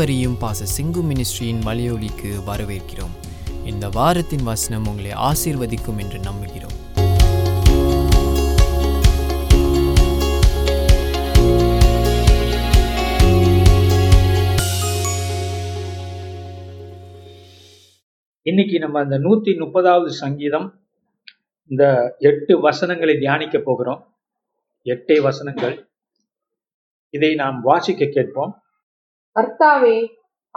அனைவரையும் பாச சிங்கு மினிஸ்ட்ரியின் மலையொலிக்கு வரவேற்கிறோம். இந்த வாரத்தின் வசனம் உங்களை ஆசீர்வதிக்கும் என்று நம்புகிறோம். இன்னைக்கு நம்ம அந்த நூத்தி முப்பதாவது சங்கீதம் இந்த எட்டு வசனங்களை தியானிக்க போகிறோம். எட்டே வசனங்கள். இதை நாம் வாசிக்க கேட்போம். கர்த்தாவே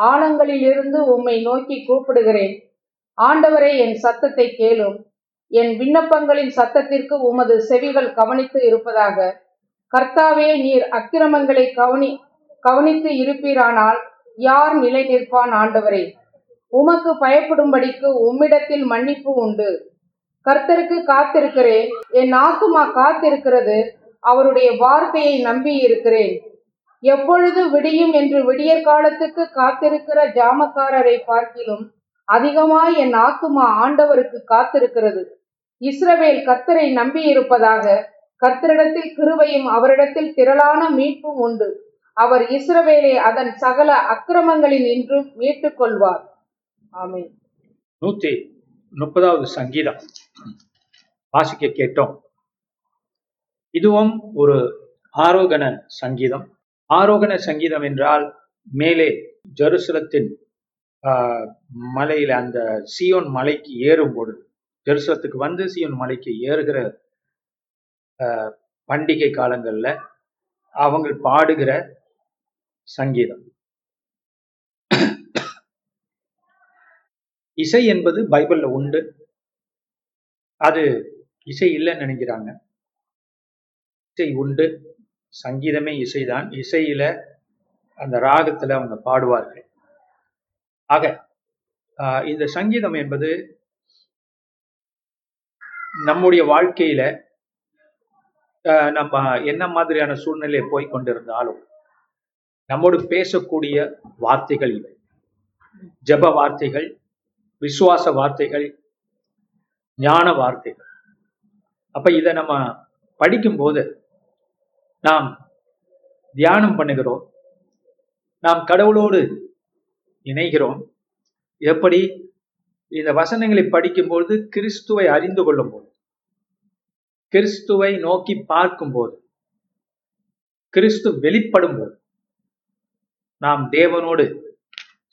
ஆழங்களிலிருந்து உம்மை நோக்கி கூப்பிடுகிறேன். ஆண்டவரே என் சத்தத்தை கேளும். என் விண்ணப்பங்களின் சத்தத்திற்கு உமது செவிகள் கவனித்து இருப்பதாக. கர்த்தாவே நீர் அக்கிரமங்களை கவனி கவனித்து இருப்பீரானால் யார் நிலை நிற்பான் ஆண்டவரே? உமக்கு பயப்படும்படிக்கு உம்மிடத்தில் மன்னிப்பு உண்டு. கர்த்தருக்கு காத்திருக்கிறேன். என் ஆத்துமா காத்திருக்கிறது. அவருடைய வார்த்தையை நம்பி இருக்கிறேன் எப்பொழுது விடியும் என்று விடியற் காலத்துக்கு காத்திருக்கிற ஜாமக்காரரை பார்க்கிலும் அதிகமாய் என் ஆத்துமா ஆண்டவருக்கு காத்திருக்கிறது. இஸ்ரவேல் கர்த்தரை நம்பி இருப்பதாக கர்த்தரிடத்தில் கிருவையும் அவரிடத்தில் திரளான மீட்பும் உண்டு. அவர் இஸ்ரவேலை அதன் சகல அக்கிரமங்களில் இன்றும் மீட்டுக் கொள்வார். ஆமே நூத்தி முப்பதாவது சங்கீதம். வாசிக்க கேட்டோம். இதுவும் ஒரு ஆரோகண சங்கீதம். ஆரோகண சங்கீதம் என்றால் மேலே ஜெருசலத்தின் ஆஹ், மலையில அந்த சியோன் மலைக்கு ஏறும் பொழுது ஜெருசலத்துக்கு வந்து சியோன் மலைக்கு ஏறுகிற ஆஹ், பண்டிகை காலங்கள்ல அவங்க பாடுகிற சங்கீதம். இசை என்பது பைபிள்ல உண்டு. அது இசை இல்லைன்னு நினைக்கிறாங்க. இசை உண்டு. சங்கீதமே இசைதான். இசையில அந்த ராகத்துல அவங்க பாடுவார்கள். ஆக ஆஹ், இந்த சங்கீதம் என்பது நம்முடைய வாழ்க்கையில நம்ம என்ன மாதிரியான சூழ்நிலையை போய் கொண்டிருந்தாலும் நம்மோடு பேசக்கூடிய வார்த்தைகள் இவை. ஜெப வார்த்தைகள் விசுவாச வார்த்தைகள் ஞான வார்த்தைகள். அப்ப இதை நம்ம படிக்கும்போது நாம் தியானம் பண்ணுகிறோம். நாம் கடவுளோடு இணைகிறோம். எப்படி? இந்த வசனங்களை படிக்கும்போது கிறிஸ்துவை அறிந்து கொள்ளும் போது கிறிஸ்துவை நோக்கி பார்க்கும்போது கிறிஸ்து வெளிப்படும் போது நாம் தேவனோடு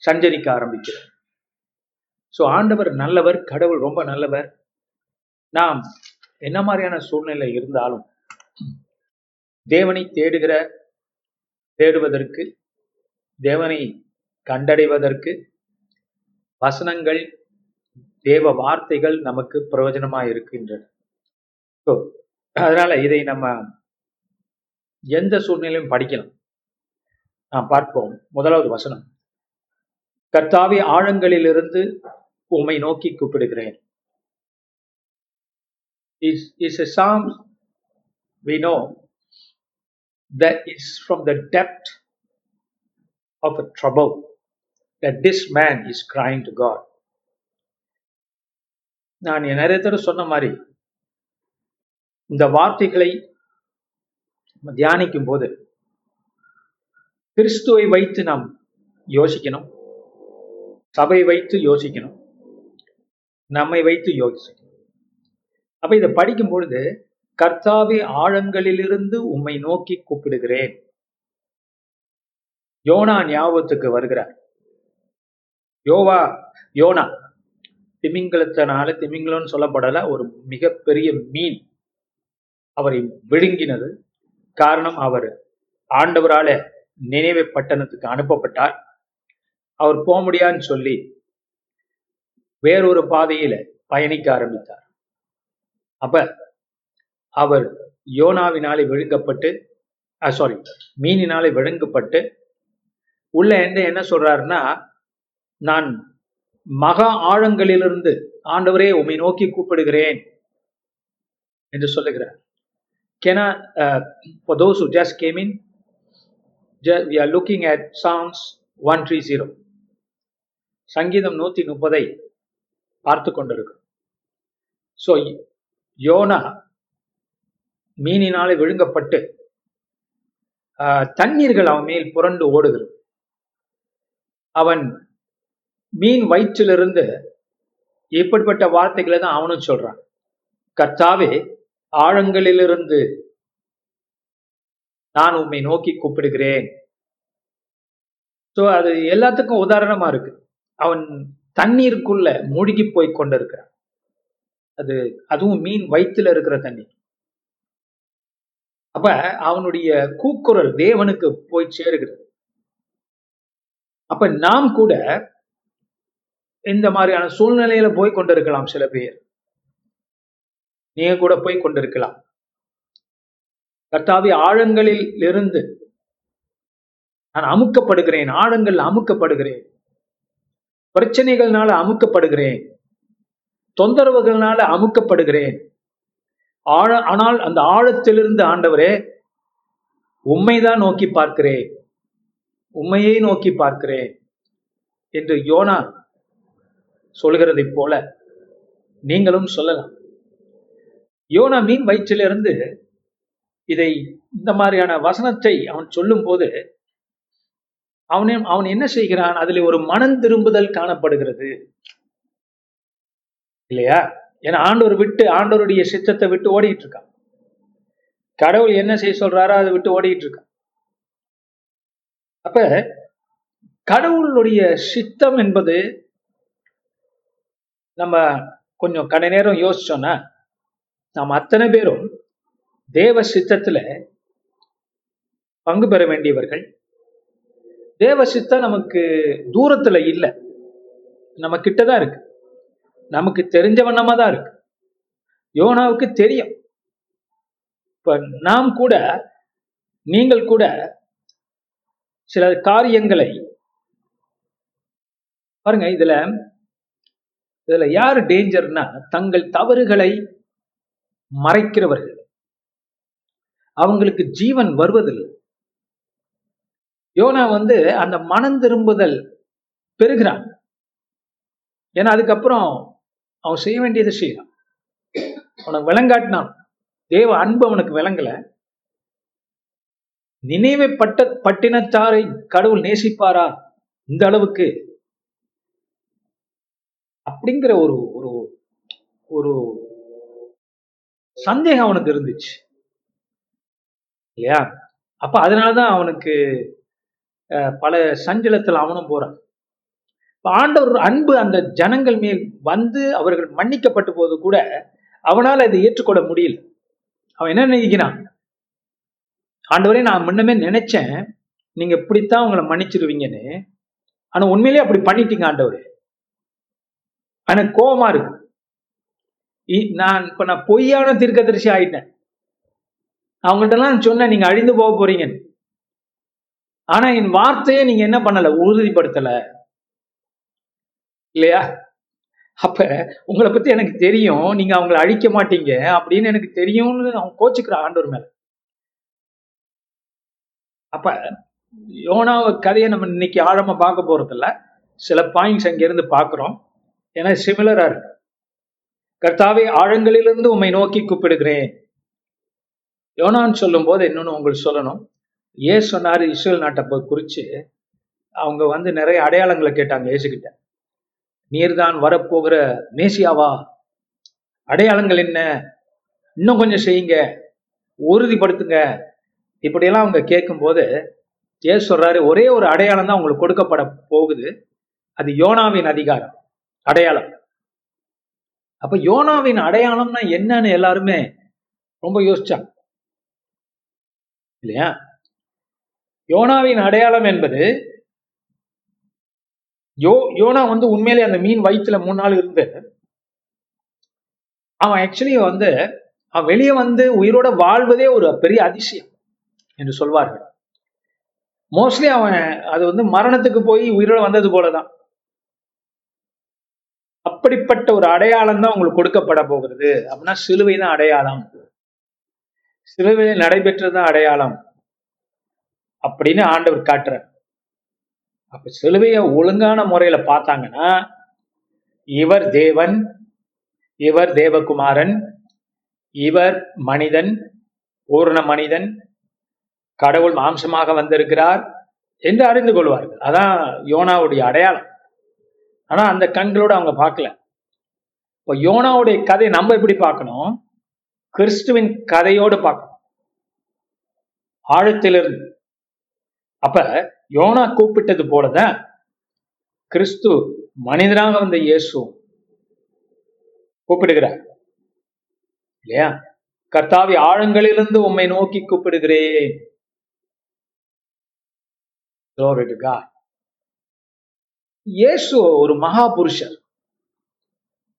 சஞ்சரிக்க ஆரம்பிக்கிறோம். ஸோ ஆண்டவர் நல்லவர் கடவுள் ரொம்ப நல்லவர். நாம் என்ன மாதிரியான சூழ்நிலை இருந்தாலும் தேவனை தேடுகிற தேடுவதற்கு தேவனை கண்டடைவதற்கு வசனங்கள் தேவ வார்த்தைகள் நமக்கு பிரயோஜனமா இருக்கின்றன. ஸோ அதனால இதை நம்ம எந்த சூழ்நிலையும் படிக்கலாம். நாம் பார்ப்போம். முதலாவது வசனம். கர்த்தாவி ஆழங்களிலிருந்து உம்மை நோக்கி கூப்பிடுகிறேன். Is is a psalm we know that it's from the depth of a trouble that this man is crying to God. நான் நிறைய தடவை சொன்ன மாதிரி இந்த வார்த்தைகளை தியானிக்கும் போது கிறிஸ்துவை வைத்து நாம் யோசிக்கணும் சபை வைத்து யோசிக்கணும் நம்மை வைத்து யோசிக்கணும் அப்ப இதை படிக்கும் பொழுது கர்த்தாவே ஆழங்களிலிருந்து உம்மை நோக்கி கூப்பிடுகிறேன். யோனா ஞாபகத்துக்கு வருகிறார். யோவா யோனா திமிங்கலத்தினால திமிங்கலம்னு சொல்லப்படல ஒரு மிகப்பெரிய மீன் அவரை விழுங்கினது. காரணம் அவர் ஆண்டவரால நினைவு பட்டணத்துக்கு அனுப்பப்பட்டார். அவர் போக முடியான்னு சொல்லி வேறொரு பாதையில பயணிக்க ஆரம்பித்தார். அப்ப அவர் யோனாவினாலே விழுங்கப்பட்டு சாரி மீனினாலே விழுங்கப்பட்டு உள்ள என்ன என்ன சொல்றாருன்னா நான் மகா ஆழங்களிலிருந்து ஆண்டவரே உம்மை நோக்கி கூப்பிடுகிறேன் என்று சொல்லுகிறார் கேனா I, those for just came in came in, ju- we are looking at Psalms 130. சங்கீதம் நூத்தி முப்பதை பார்த்து கொண்டிருக்கும் ஸோ யோனா மீனினாலே விழுங்கப்பட்டு ஆஹ், தண்ணீர்கள் அவன் மேல் புரண்டு ஓடுகிறது. அவன் மீன் வயிற்றிலிருந்து இப்படிப்பட்ட வார்த்தைகளை தான் அவனும் சொல்றான். கர்த்தாவே ஆழங்களிலிருந்து நான் உம்மை நோக்கி கூப்பிடுகிறேன். சோ அது எல்லாத்துக்கும் உதாரணமா இருக்கு. அவன் தண்ணீருக்குள்ள மூழ்கி போய் கொண்டிருக்கிறான். அது அதுவும் மீன் வயிற்றுல இருக்கிற தண்ணி அப்ப அவனுடைய கூக்குரல் தேவனுக்கு போய் சேருகிறது. அப்ப நாம் கூட இந்த மாதிரியான சூழ்நிலையில போய் கொண்டிருக்கலாம் சில பேர். நீங்க கூட போய் கொண்டிருக்கலாம். கர்த்தாவி ஆழங்களில் இருந்து நான் அமுக்கப்படுகிறேன் ஆழங்கள் அமுக்கப்படுகிறேன். பிரச்சனைகள்னால அமுக்கப்படுகிறேன். தொந்தரவுகள்னால அமுக்கப்படுகிறேன். ஆழ ஆனால் அந்த ஆழத்திலிருந்து ஆண்டவரே உண்மைதான் நோக்கி பார்க்கிறேன் உண்மையை நோக்கி பார்க்கிறேன் என்று யோனா சொல்கிறதை போல நீங்களும் சொல்லலாம். யோனா மீன் வயிற்றிலிருந்து இதை இந்த மாதிரியான வசனத்தை அவன் சொல்லும் போது அவன் அவன் என்ன செய்கிறான்? அதில் ஒரு மனம் திரும்புதல் காணப்படுகிறது. இல்லையா? ஏன்னா ஆண்டவர் விட்டு ஆண்டவருடைய சித்தத்தை விட்டு ஓடிட்டு இருக்கான் கடவுள் என்ன செய்ய சொல்றாரோ அதை விட்டு ஓடிட்டு இருக்கான் அப்ப கடவுளுடைய சித்தம் என்பது நம்ம கொஞ்சம் கடை நேரம் யோசிச்சோம்னா நாம் அத்தனை பேரும் தேவ சித்தத்துல பங்கு பெற வேண்டியவர்கள். தேவ சித்தம் நமக்கு தூரத்துல இல்லை. நம்ம கிட்டதான் இருக்கு. நமக்கு தெரிஞ்ச வண்ணமா தான் இருக்கு. யோனாவுக்கு தெரியும். இப்ப நாம் கூட நீங்கள் கூட சில காரியங்களை பாருங்க இதுல இதுல யாரு டேஞ்சர்னா தங்கள் தவறுகளை மறைக்கிறவர்கள். அவங்களுக்கு ஜீவன் வருவதில்லை. யோனா வந்து அந்த மனம் திரும்புதல் பெறுகிறான். ஏன்னா அதுக்கப்புறம் அவன் செய்ய வேண்டியதை செய்யறான். அவனை விளங்காட்டினான். தேவ அன்பு அவனுக்கு விளங்கல. நினைவை பட்ட பட்டினத்தாரை கடவுள் நேசிப்பாரா? இந்த அளவுக்கு. அப்படிங்கிற ஒரு ஒரு ஒரு சந்தேகம் அவனுக்கு இருந்துச்சு. இல்லையா? அப்ப அதனாலதான் அவனுக்கு அஹ், பல சஞ்சலத்தில் அவனும் போறான். ஆண்டவர் அன்பு அந்த ஜனங்கள் மேல் வந்து அவர்கள் மன்னிக்கப்பட்ட போது கூட அவனால் அதை ஏற்றுக்கொள்ள முடியல. அவன் என்ன நினைக்கிறான்? ஆண்டவரே நான் முன்னமே நினைச்சேன். நீங்க இப்படித்தான் உங்களை மன்னிச்சிருவீங்கன்னு. ஆனா உண்மையிலேயே அப்படி பண்ணிட்டீங்க ஆண்டவர். ஆனா கோபமா இருக்கு. இ- நான் இப்ப நான் பொய்யான தீர்க்கதரிசி ஆயிட்டேன். அவங்கள்ட்ட எல்லாம் சொன்னேன் நீங்க அழிந்து போக போறீங்கன்னு. ஆனா என் வார்த்தையை நீங்க என்ன பண்ணல? உறுதிப்படுத்தல. இல்லையா? அப்ப உங்களை பத்தி எனக்கு தெரியும். நீங்க அவங்கள அழிக்க மாட்டீங்க அப்படின்னு எனக்கு தெரியும்னு அவன் கோச்சுக்கிற ஆண்டவர் மேல. அப்ப யோனாவ கதையை நம்ம இன்னைக்கு ஆழமா பார்க்க போறதில்ல. சில பாயிண்ட்ஸ் அங்க இருந்து ஏன்னா சிமிலரா இருக்கு. கர்த்தாவே ஆழங்களிலிருந்து உம்மை நோக்கி கூப்பிடுகிறேன். யோனான்னு சொல்லும் போது இன்னொன்னு உங்களுக்கு சொல்லணும். ஏன் சொன்னாரு இஸ்ரேல் நாட்டை குறிச்சு? அவங்க வந்து நிறைய அடையாளங்களை கேட்டாங்க ஏசுகிட்ட நீர்தான் வரப்போகிற மேசியாவா? அடையாளங்கள் என்ன? இன்னும் கொஞ்சம் செய்யுங்க. உறுதிப்படுத்துங்க. இப்படியெல்லாம் அவங்க கேட்கும்போது ஏசு சொல்றாரு ஒரே ஒரு அடையாளம் தான் உங்களுக்கு கொடுக்கப்பட போகுது. அது யோனாவின் அதிகாரம். அடையாளம். அப்ப யோனாவின் அடையாளம்னா என்னன்னு எல்லாருமே ரொம்ப யோசிச்சாங்க. இல்லையா? யோனாவின் அடையாளம் என்பது யோ யோனா வந்து உண்மையிலே அந்த மீன் வயிற்றுல மூணு நாள் இருந்து அவன் ஆக்சுவலி வந்து அவன் வெளியே வந்து உயிரோட வாழ்வதே ஒரு பெரிய அதிசயம் என்று சொல்வார்கள். மோஸ்ட்லி அவன் அது வந்து மரணத்துக்கு போய் உயிரோட வந்தது போலதான். அப்படிப்பட்ட ஒரு அடையாளம் தான் உங்களுக்கு கொடுக்கப்பட போகிறது. அப்படின்னா சிலுவை தான் அடையாளம். சிலுவையில் நடைபெற்றதுதான் அடையாளம். அப்படின்னு ஆண்டவர் காட்டுறார். அப்ப சிலுவையை ஒழுங்கான முறையில பார்த்தாங்கன்னா இவர் தேவன் இவர் தேவகுமாரன் இவர் மனிதன் பூர்ண மனிதன் கடவுள் மாம்சமாக வந்திருக்கிறார் என்று அறிந்து கொள்வார்கள். அதான் யோனாவுடைய அடையாளம். ஆனா அந்த கண்களோட அவங்க பார்க்கல. இப்போ யோனாவுடைய கதை நம்ம எப்படி பார்க்கணும்? கிறிஸ்துவின் கதையோடு பார்க்கணும். ஆழத்திலிருந்து. அப்ப யோனா கூப்பிட்டது போலதான் கிறிஸ்து மனிதனாக வந்த இயேசு கூப்பிடுகிறார். இல்லையா? கர்த்தாவி ஆழங்களிலிருந்து உம்மை நோக்கி கூப்பிடுகிறேன். இயேசு ஒரு மகா புருஷர்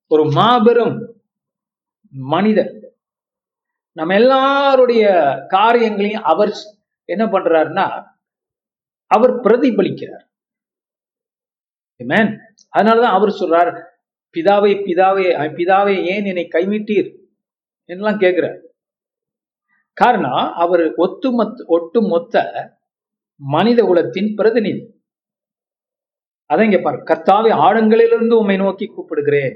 ஒரு மாபெரும் மனிதர். நம்ம எல்லாருடைய காரியங்களையும் அவர் என்ன பண்றாருன்னா அவர் பிரதிபலிக்கிறார். அதனாலதான் அவர் சொல்றார் பிதாவை பிதாவை பிதாவை ஏன் என்னை கைவிட்டீர்? என்றெல்லாம் கேட்கிறார். காரணம் அவர் ஒட்டுமொத்த ஒட்டுமொத்த மனித குலத்தின் பிரதிநிதி. அதை இங்க பாரு கர்த்தாவை ஆழங்களிலிருந்து உம்மை நோக்கி கூப்பிடுகிறேன்.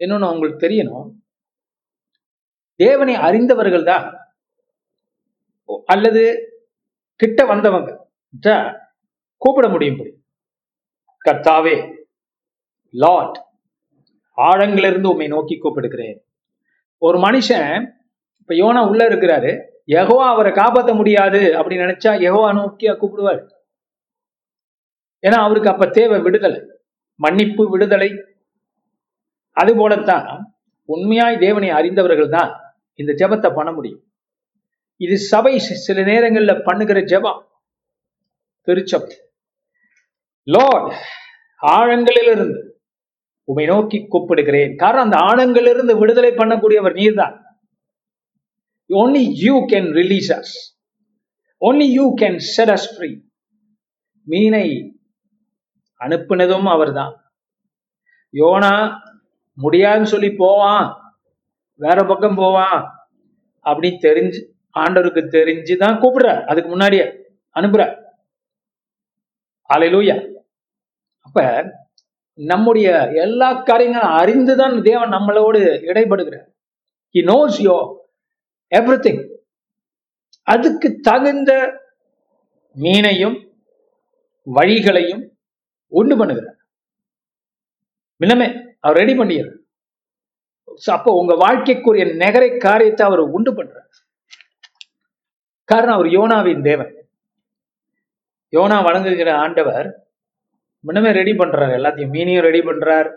இன்னொன்னு உங்களுக்கு தெரியணும். தேவனை அறிந்தவர்கள் தான் அல்லது கிட்ட வந்தவங்க. கூப்பிட முடியும் கர்த்தாவே லார்ட் ஆழங்களிலிருந்து உண்மை நோக்கி கூப்பிடுகிறேன். ஒரு மனுஷன் இப்ப யோனா உள்ள இருக்கிறாரு. எகோவா அவரை காப்பாற்ற முடியாது அப்படின்னு நினைச்சா எகோவா நோக்கியா கூப்பிடுவார்? ஏன்னா அவருக்கு அப்ப தேவை விடுதலை. மன்னிப்பு விடுதலை. அது போலத்தான் உண்மையாய் தேவனை அறிந்தவர்கள் தான் இந்த ஜெபத்தை பண்ண முடியும். இது சபை சி- சில நேரங்களில் பண்ணுகிற ஜபம். திருச்சம் லார்ட் ஆழங்களிலிருந்து உமை நோக்கி கூப்பிடுகிறேன். காரணம் அந்த ஆழங்களிலிருந்து விடுதலை பண்ணக்கூடியவர் நீர்தான். Only you can release us. Only you can set us free. மீனை அனுப்புனதும் அவர்தான். யோனா முடியாதுன்னு சொல்லி போவான். வேற பக்கம் போவான். அப்படின்னு தெரிஞ்சு ஆண்டவருக்கு தெரிஞ்சுதான் கூப்பிடுறார் அதுக்கு முன்னாடியே அனுப்புறார் அலையிலூயா அப்ப நம்முடைய எல்லா காரியங்களும் அறிந்துதான் தேவன் நம்மளோடு இடைபடுகிறார் he knows your everything அதுக்கு தகுந்த மீனையும் வழிகளையும் உண்டு பண்ணுகிறார் முன்னமே அவர் ரெடி பண்ணிடுறார். அப்போ உங்க வாழ்க்கைக்குரிய நகரை காரியத்தை அவர் உண்டு பண்றார். காரணம் அவர் யோனாவின் தேவன். யோனா வழங்குகிற ஆண்டவர் முன்னமே ரெடி பண்றாரு எல்லாத்தையும் மீனையும் ரெடி பண்றார்.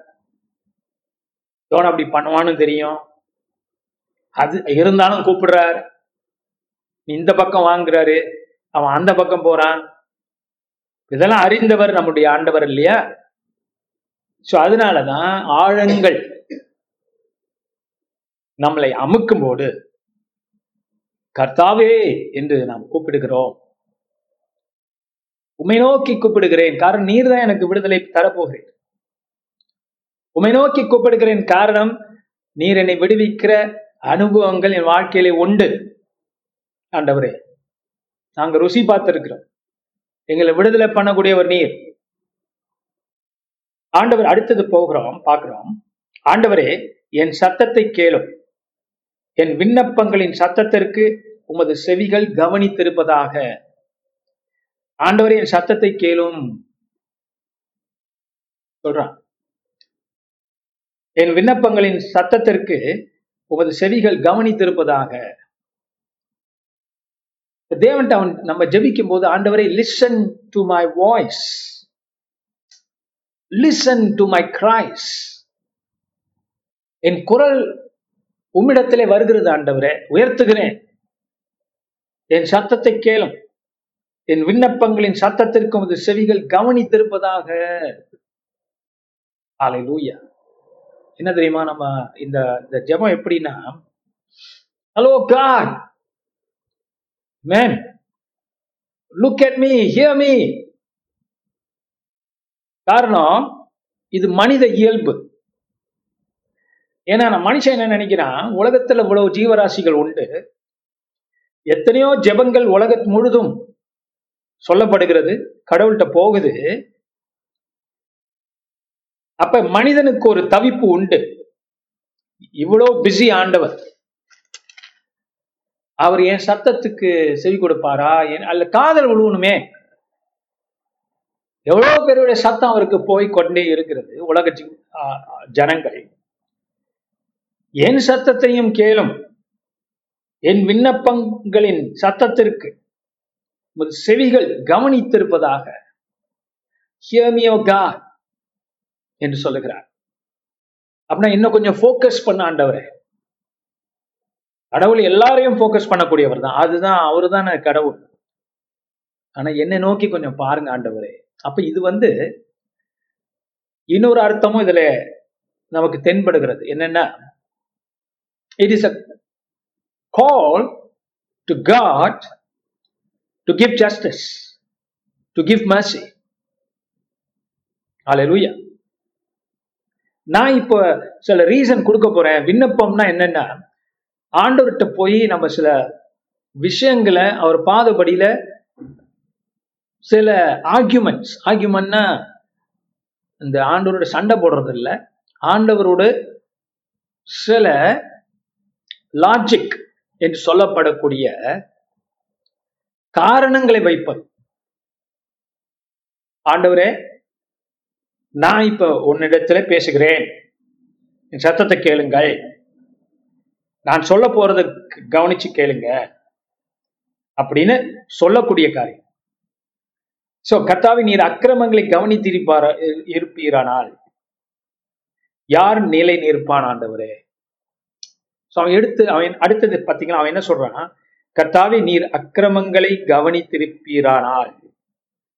யோனா அப்படி பண்ணுவான்னு தெரியும். அது இருந்தாலும் கூப்பிடுறார். இந்த பக்கம் வாங்குறாரு அவன் அந்த பக்கம் போறான். இதெல்லாம் அறிந்தவர் நம்முடைய ஆண்டவர் இல்லையா? சோ அதனாலதான் ஆழங்கள் நம்மளை அமுக்கும் போது கர்த்தாவே என்று நாம் கூப்பிடுகிறோம். உமை நோக்கி கூப்பிடுகிறேன் காரணம் நீர் தான் எனக்கு விடுதலை தரப்போகிறேன். உமை நோக்கி கூப்பிடுகிறேன் காரணம் நீர் என்னை விடுவிக்கிற அனுபவங்கள் என் வாழ்க்கையிலே உண்டு. ஆண்டவரே நாங்க ருசி பார்த்திருக்கிறோம். எங்களை விடுதலை பண்ணக்கூடியவர் நீர். ஆண்டவர் அடுத்தது போகிறோம் பார்க்கிறோம். ஆண்டவரே என் சத்தத்தை கேளும். என் விண்ணப்பங்களின் சத்தத்திற்கு உமது செவிகள் கவனித்திருப்பதாக. ஆண்டவரே என் சத்தத்தை கேளும். சொல்றான். என் விண்ணப்பங்களின் சத்தத்திற்கு உமது செவிகள் கவனித்திருப்பதாக. தேவன்ட்ட அவன் நம்ம ஜபிக்கும் போது ஆண்டவரை listen to my voice listen to my cries என் குரல் உம்மிடத்திலே வருகிறது ஆண்டவரே உயர்த்துகிறேன். என் சத்தத்தை கேளும். என் விண்ணப்பங்களின் சத்தத்திற்கும் இது செவிகள் கவனித்திருப்பதாக. ஆலை லூயா என்ன தெரியுமா நம்ம இந்த இந்த ஜெபம் எப்படின்னா hello God man look at me hear me காரணம் இது மனித இயல்பு. ஏன்னா நான் மனுஷன் என்ன நினைக்கிறான்? உலகத்துல இவ்வளவு ஜீவராசிகள் உண்டு. எத்தனையோ ஜெபங்கள் உலக முழுதும் சொல்லப்படுகிறது கடவுள்கிட்ட போகுது. அப்ப மனிதனுக்கு ஒரு தவிப்பு உண்டு. இவ்வளோ பிஸி ஆண்டவர். அவர் என் சத்தத்துக்கு செவி கொடுப்பாரா? என் அல்ல காதல் விழுவணுமே எவ்வளவு பேருடைய சத்தம் அவருக்கு போய் கொண்டே இருக்கிறது. உலக ஜனங்கள். என் சத்தத்தையும் கேளும். என் விண்ணப்பங்களின் சத்தத்திற்கு உமது செவிகள் கவனித்திருப்பதாக Hear me, என்று சொல்லுகிறார். அப்படின்னா இன்னும் கொஞ்சம் ஃபோக்கஸ் பண்ண ஆண்டவரே. கடவுள் எல்லாரையும் ஃபோக்கஸ் பண்ணக்கூடியவர் தான். அதுதான் அவரு தான் கடவுள். ஆனா என்னை நோக்கி கொஞ்சம் பாருங்க ஆண்டவரே. அப்ப இது வந்து இன்னொரு அர்த்தமும் இதுல நமக்கு தென்படுகிறது. என்னன்னா it is a call to God to give justice to give mercy. Hallelujah. நான் இப்போ சில ரீசன் கொடுக்க போறேன். விண்ணப்பம்னா என்னன்னா ஆண்டவர்கிட்ட போய் நம்ம சில விஷயங்களை அவர் பாதபடியில சில ஆர்கியூமெண்ட்ஸ் ஆர்கியூமெண்ட்னா இந்த ஆண்டவரோட சண்டை போடுறது இல்ல ஆண்டவரோட சில லாஜிக் என்று சொல்லப்படக்கூடிய காரணங்களை வைப்பது. ஆண்டவரே நான் இப்ப உன்னிடத்துல பேசுகிறேன். என் சத்தத்தை கேளுங்கள். நான் சொல்ல போறதை கவனிச்சு கேளுங்க. அப்படின்னு சொல்லக்கூடிய காரியம். சோ கத்தாவி நீர் அக்கிரமங்களை கவனித்திருப்பார இருப்பீரானால் யார் நிலை நிற்பான் ஆண்டவரே? ஸோ அவன் எடுத்து அவன் அடுத்தது பாத்தீங்கன்னா அவன் என்ன சொல்றான் கர்த்தாவே நீர் அக்கிரமங்களை கவனித்திருப்பீரானால்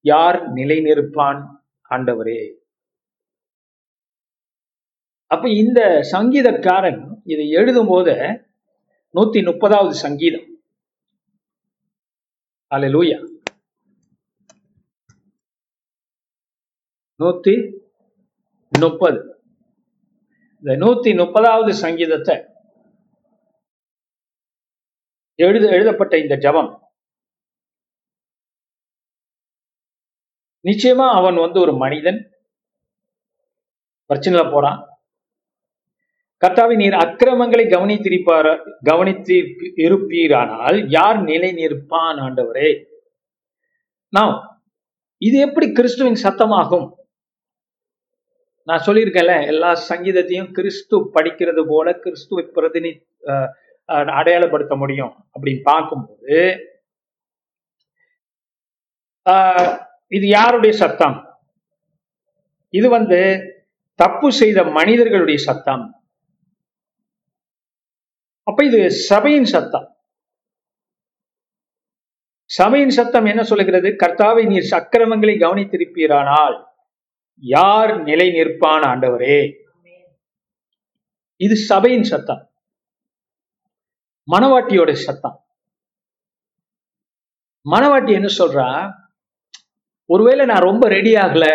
யார் நிலை நிற்பான் ஆண்டவரே? அப்ப இந்த சங்கீதக்காரன் இதை எழுதும் போது நூத்தி முப்பதாவது சங்கீதம். அல்லேலூயா நூத்தி முப்பது. இந்த நூத்தி முப்பதாவது சங்கீதத்தை எழுத எழுதப்பட்ட இந்த ஜபம் நிச்சயமா அவன் வந்து ஒரு மனிதன். பிரச்சனையில போறான். கர்த்தாவை நீர் அக்கிரமங்களை கவனித்திருப்பார கவனித்து இருப்பீரானால் யார் நிலை நிற்பான் ஆண்டவரே? நான் இது எப்படி கிறிஸ்துவின் சத்தமாகும்? நான் சொல்லியிருக்கேன்ல எல்லா சங்கீதத்தையும் கிறிஸ்து படிக்கிறது போல கிறிஸ்துவை பிரதினி அடையாளப்படுத்த முடியும் அப்படின்னு பார்க்கும்போது ஆஹ், இது யாருடைய சத்தம்? இது வந்து தப்பு செய்த மனிதர்களுடைய சத்தம். அப்ப இது சபையின் சத்தம். சபையின் சத்தம் என்ன சொல்லுகிறது? கர்த்தாவை நீர் சக்கிரமங்களை கவனித்திருப்பீரானால் யார் நிலை நிற்பான் ஆண்டவரே? இது சபையின் சத்தம். மணவாட்டியோட சத்தம். மணவாட்டி என்ன சொல்றா? ஒருவேளை நான் ரொம்ப ரெடி ஆகல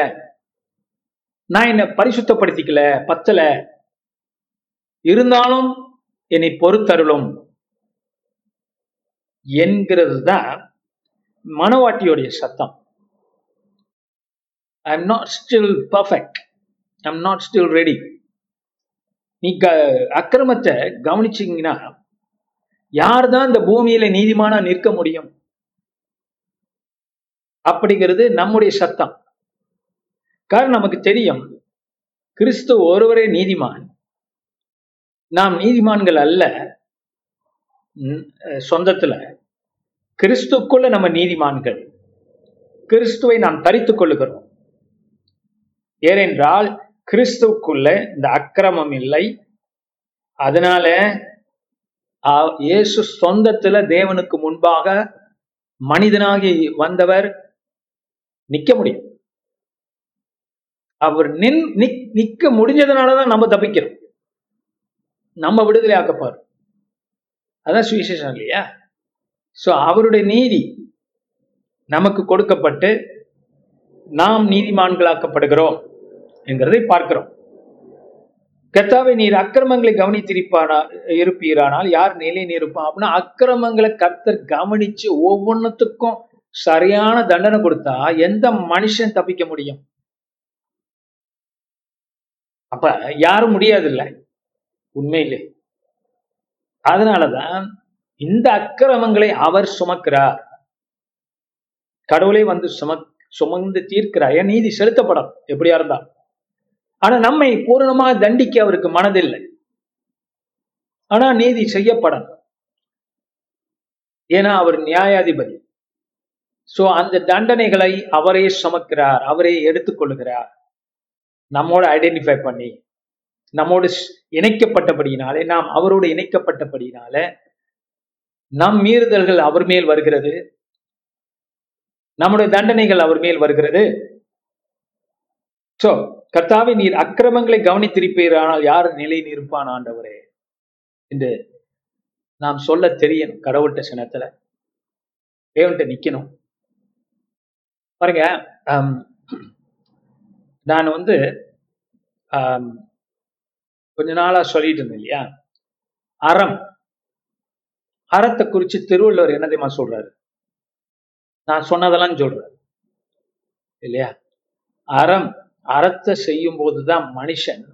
நான் என்னை பரிசுத்தப்படுத்திக்கல பத்தல இருந்தாலும் என்னை பொறுத்தருளும் என்கிறது தான் மணவாட்டியோடைய சத்தம். I am not still perfect I am not still ready நீ க அக்கிரமத்தை கவனிச்சீங்கன்னா யார் தான் இந்த பூமியில நீதிமானா நிற்க முடியும்? அப்படிங்கிறது நம்முடைய சத்தம். காரணம் நமக்கு தெரியும். கிறிஸ்து ஒருவரே நீதிமான். நாம் நீதிமான்கள் அல்ல. சொந்தத்துல. கிறிஸ்துக்குள்ள நம்ம நீதிமான்கள். கிறிஸ்துவை நாம் தரித்துக் கொள்ளுகிறோம். ஏனென்றால் கிறிஸ்துவுக்குள்ள இந்த அக்கிரமம் இல்லை. அதனால இயேசு சொந்தத்துல தேவனுக்கு முன்பாக மனிதனாகி வந்தவர் நிக்க முடியும். அவர் நின் நிக்க முடிஞ்சதுனாலதான் நம்ம தப்பிக்கிறோம். நம்ம விடுதலை ஆக்கப்பாரு அதான் சுவிசேஷம் இல்லையா? சோ அவருடைய நீதி நமக்கு கொடுக்கப்பட்டு நாம் நீதிமான்களாக்கப்படுகிறோம் என்கிறதை பார்க்கிறோம். கர்த்தாவை நீர் அக்கிரமங்களை கவனித்திருப்பானா இருப்பீரானால் யார் நிலை நிற்பான் அப்படின்னா அக்கிரமங்களை கர்த்தர் கவனிச்சு ஒவ்வொன்றுத்துக்கும் சரியான தண்டனை கொடுத்தா எந்த மனுஷன் தப்பிக்க முடியும்? அப்ப யாரும் முடியாது இல்லை உண்மையிலே. அதனாலதான் இந்த அக்கிரமங்களை அவர் சுமக்கிறார். கடவுளே வந்து சும சுமந்து தீர்க்கிறார். என் நீதி செலுத்தப்படும். எப்படியா இருந்தா ஆனா நம்மை பூரணமாக தண்டிக்க அவருக்கு மனதில்லை. ஆனா நீதி செய்யப்படணும். ஏன்னா அவர் நியாயாதிபதி. சோ அந்த தண்டனைகளை அவரே சுமக்கிறார் அவரே எடுத்துக்கொள்கிறார். நம்மோட ஐடென்டிஃபை பண்ணி நம்மோடு இணைக்கப்பட்டபடியினாலே நாம் அவரோடு இணைக்கப்பட்டபடியினால நம் மீறுதல்கள் அவர் மேல் வருகிறது. நம்முடைய தண்டனைகள் அவர் மேல் வருகிறது. சோ கர்த்தாவை நீர் அக்கிரமங்களை கவனித்திருப்பீர் ஆனால் யார் நிலை நிற்பான் ஆண்டவரே? என்று நாம் சொல்ல தெரியணும் கடவுள்கிட்ட சினத்துல தேவன்கிட்ட நிக்கணும். பாருங்க நான் வந்து கொஞ்ச நாளா சொல்லிட்டு இருந்தேன் இல்லையா? அறம். அறத்தை குறிச்சு திருவள்ளுவர் என்ன தெரியுமா சொல்றாரு? நான் சொன்னதெல்லாம் சொல்றாரு. இல்லையா? அறம். அறத்தை செய்யும் போதுதான் மனுஷன்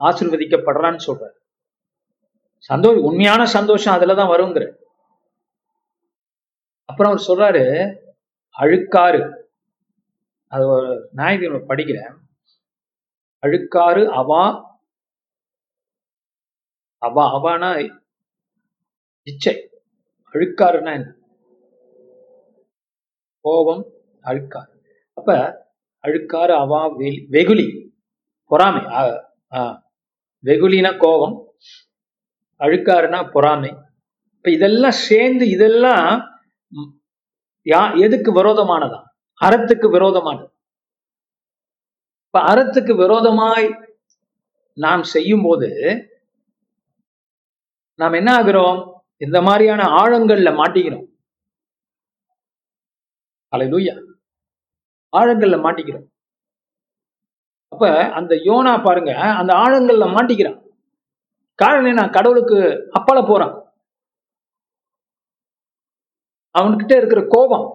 ஆசிர்வதிக்கப்படுறான்னு சொல்றாரு. சந்தோஷம் உண்மையான சந்தோஷம் அதுலதான் வருங்கிற. அப்புறம் அவர் சொல்றாரு அழுக்காறு. அது ஒரு நாயகி படிக்கிறேன் அழுக்காறு அவா அவா அவானா இச்சை. அழுக்காருன்னா என்ன? கோபம் அழுக்காறு. அப்ப அழுக்காறு அவா வெ- வெகுளி. பொறாமை. ஆ, வெகுளினா கோபம் அழுக்காருனா பொறாமை. இப்ப இதெல்லாம் சேர்ந்து இதெல்லாம் யா எதுக்கு விரோதமானதா? அறத்துக்கு விரோதமானது. இப்ப அறத்துக்கு விரோதமாய் நாம் செய்யும் போது நாம் என்ன ஆகிறோம்? இந்த மாதிரியான ஆழங்கள்ல மாட்டிக்கிறோம். அல்லேலூயா ஆழங்கள்ல மாட்டிக்கிறோம். அப்ப அந்த யோனா பாருங்க அந்த ஆழங்கள்ல மாட்டிக்கிறான். காரணம் என்ன? கடவுளுக்கு அப்பால போறான். அவன்கிட்ட இருக்கிற கோபம்.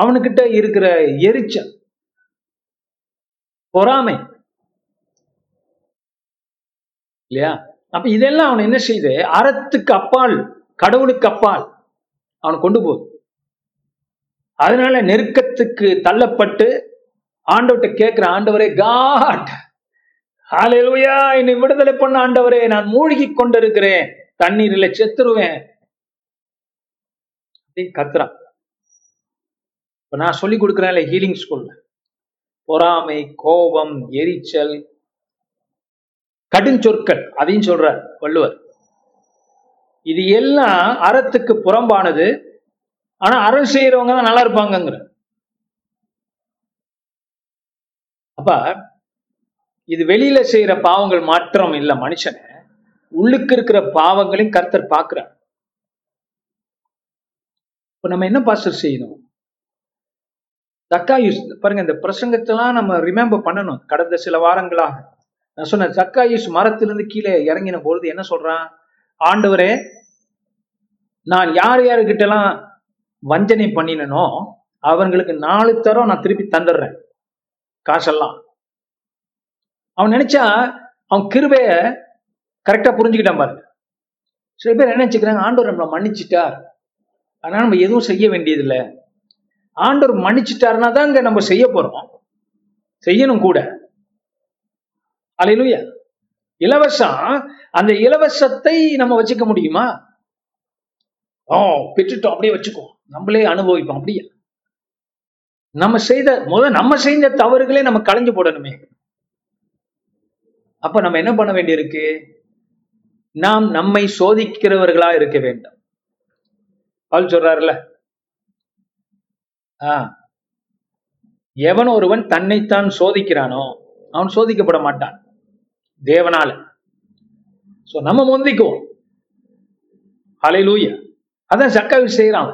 அவனுக்கிட்ட இருக்கிற எரிச்சல். பொறாமை. இல்லையா? அப்ப இதெல்லாம் அவன் என்ன செய்யுது அறத்துக்கு அப்பால் கடவுளுக்கு அப்பால் அவனை கொண்டு போகுது. அதனால நெருக்கத்துக்கு தள்ளப்பட்டு ஆண்டவர்கிட்ட கேட்கிற ஆண்டவரே காட் ஹalleluya என்னை விடுதலை பண்ண ஆண்டவரே நான் மூழ்கி கொண்டிருக்கிறேன். தண்ணீர்ல செத்துருவேன். அப்படின்னு கத்துறான். இப்ப நான் சொல்லி கொடுக்குறேன்ல ஹீலிங் ஸ்கூல்ல பொறாமை கோபம் எரிச்சல் கடுஞ்சொற்கள் அதையும் சொல்றார் வள்ளுவர். இது எல்லாம் அறத்துக்கு புறம்பானது. ஆனா அருள் செய்யறவங்க தான் நல்லா இருப்பாங்கங்கிற. அப்ப இது வெளியில செய்யற பாவங்கள் மாத்திரம் இல்ல மனுஷனை உள்ளுக்கு இருக்கிற பாவங்களையும் கர்த்தர் பார்க்கிறார். இப்ப நம்ம என்ன பாஸ்டர் செய்யணும்? தக்காயுஸ் பாருங்க இந்த பிரசங்கத்தெல்லாம் நம்ம ரிமெம்பர் பண்ணணும் கடந்த சில வாரங்களாக. நான் சொன்ன தக்காயுஸ் மரத்திலிருந்து கீழே இறங்கின பொழுது என்ன சொல்றான்? ஆண்டவரே நான் யார் யாருக்கிட்ட எல்லாம் வஞ்சனை பண்ணினனோ அவங்களுக்கு நாலு தரம் நான் திருப்பி தந்துடுறேன். காசெல்லாம். அவன் நினைச்சா அவன் கிருபைய கரெக்டா புரிஞ்சுக்கிட்டான் பாருங்க சில பேர் என்ன நினைச்சுக்கிறாங்க ஆண்டவர் நம்மளை மன்னிச்சிட்டார். அதனால நம்ம எதுவும் செய்ய வேண்டியதில்லை. ஆண்டவர் மன்னிச்சிட்டாருன்னா தான் இங்க நம்ம செய்ய போறோம். செய்யணும் கூட. அலையிலுயா. இலவசம் அந்த இலவசத்தை நம்ம வச்சுக்க முடியுமா? ஓ பெற்றுட்டோம் அப்படியே வச்சுக்கோ நம்மளே அனுபவிப்போம். அப்படியே நம்ம செய்த முத நம்ம செய்த தவறுகளே நம்ம களைஞ்சு போடணுமே. அப்ப நம்ம என்ன பண்ண வேண்டியிருக்கு? நாம் நம்மை சோதிக்கிறவர்களா இருக்க வேண்டும். அவள் சொல்றாருல ஆ எவன் ஒருவன் தன்னைத்தான் சோதிக்கிறானோ அவன் சோதிக்கப்பட மாட்டான். தேவனால. சோ நம்ம முந்திக்குவோம். லூய அதான் சக்காவி செய்யறான்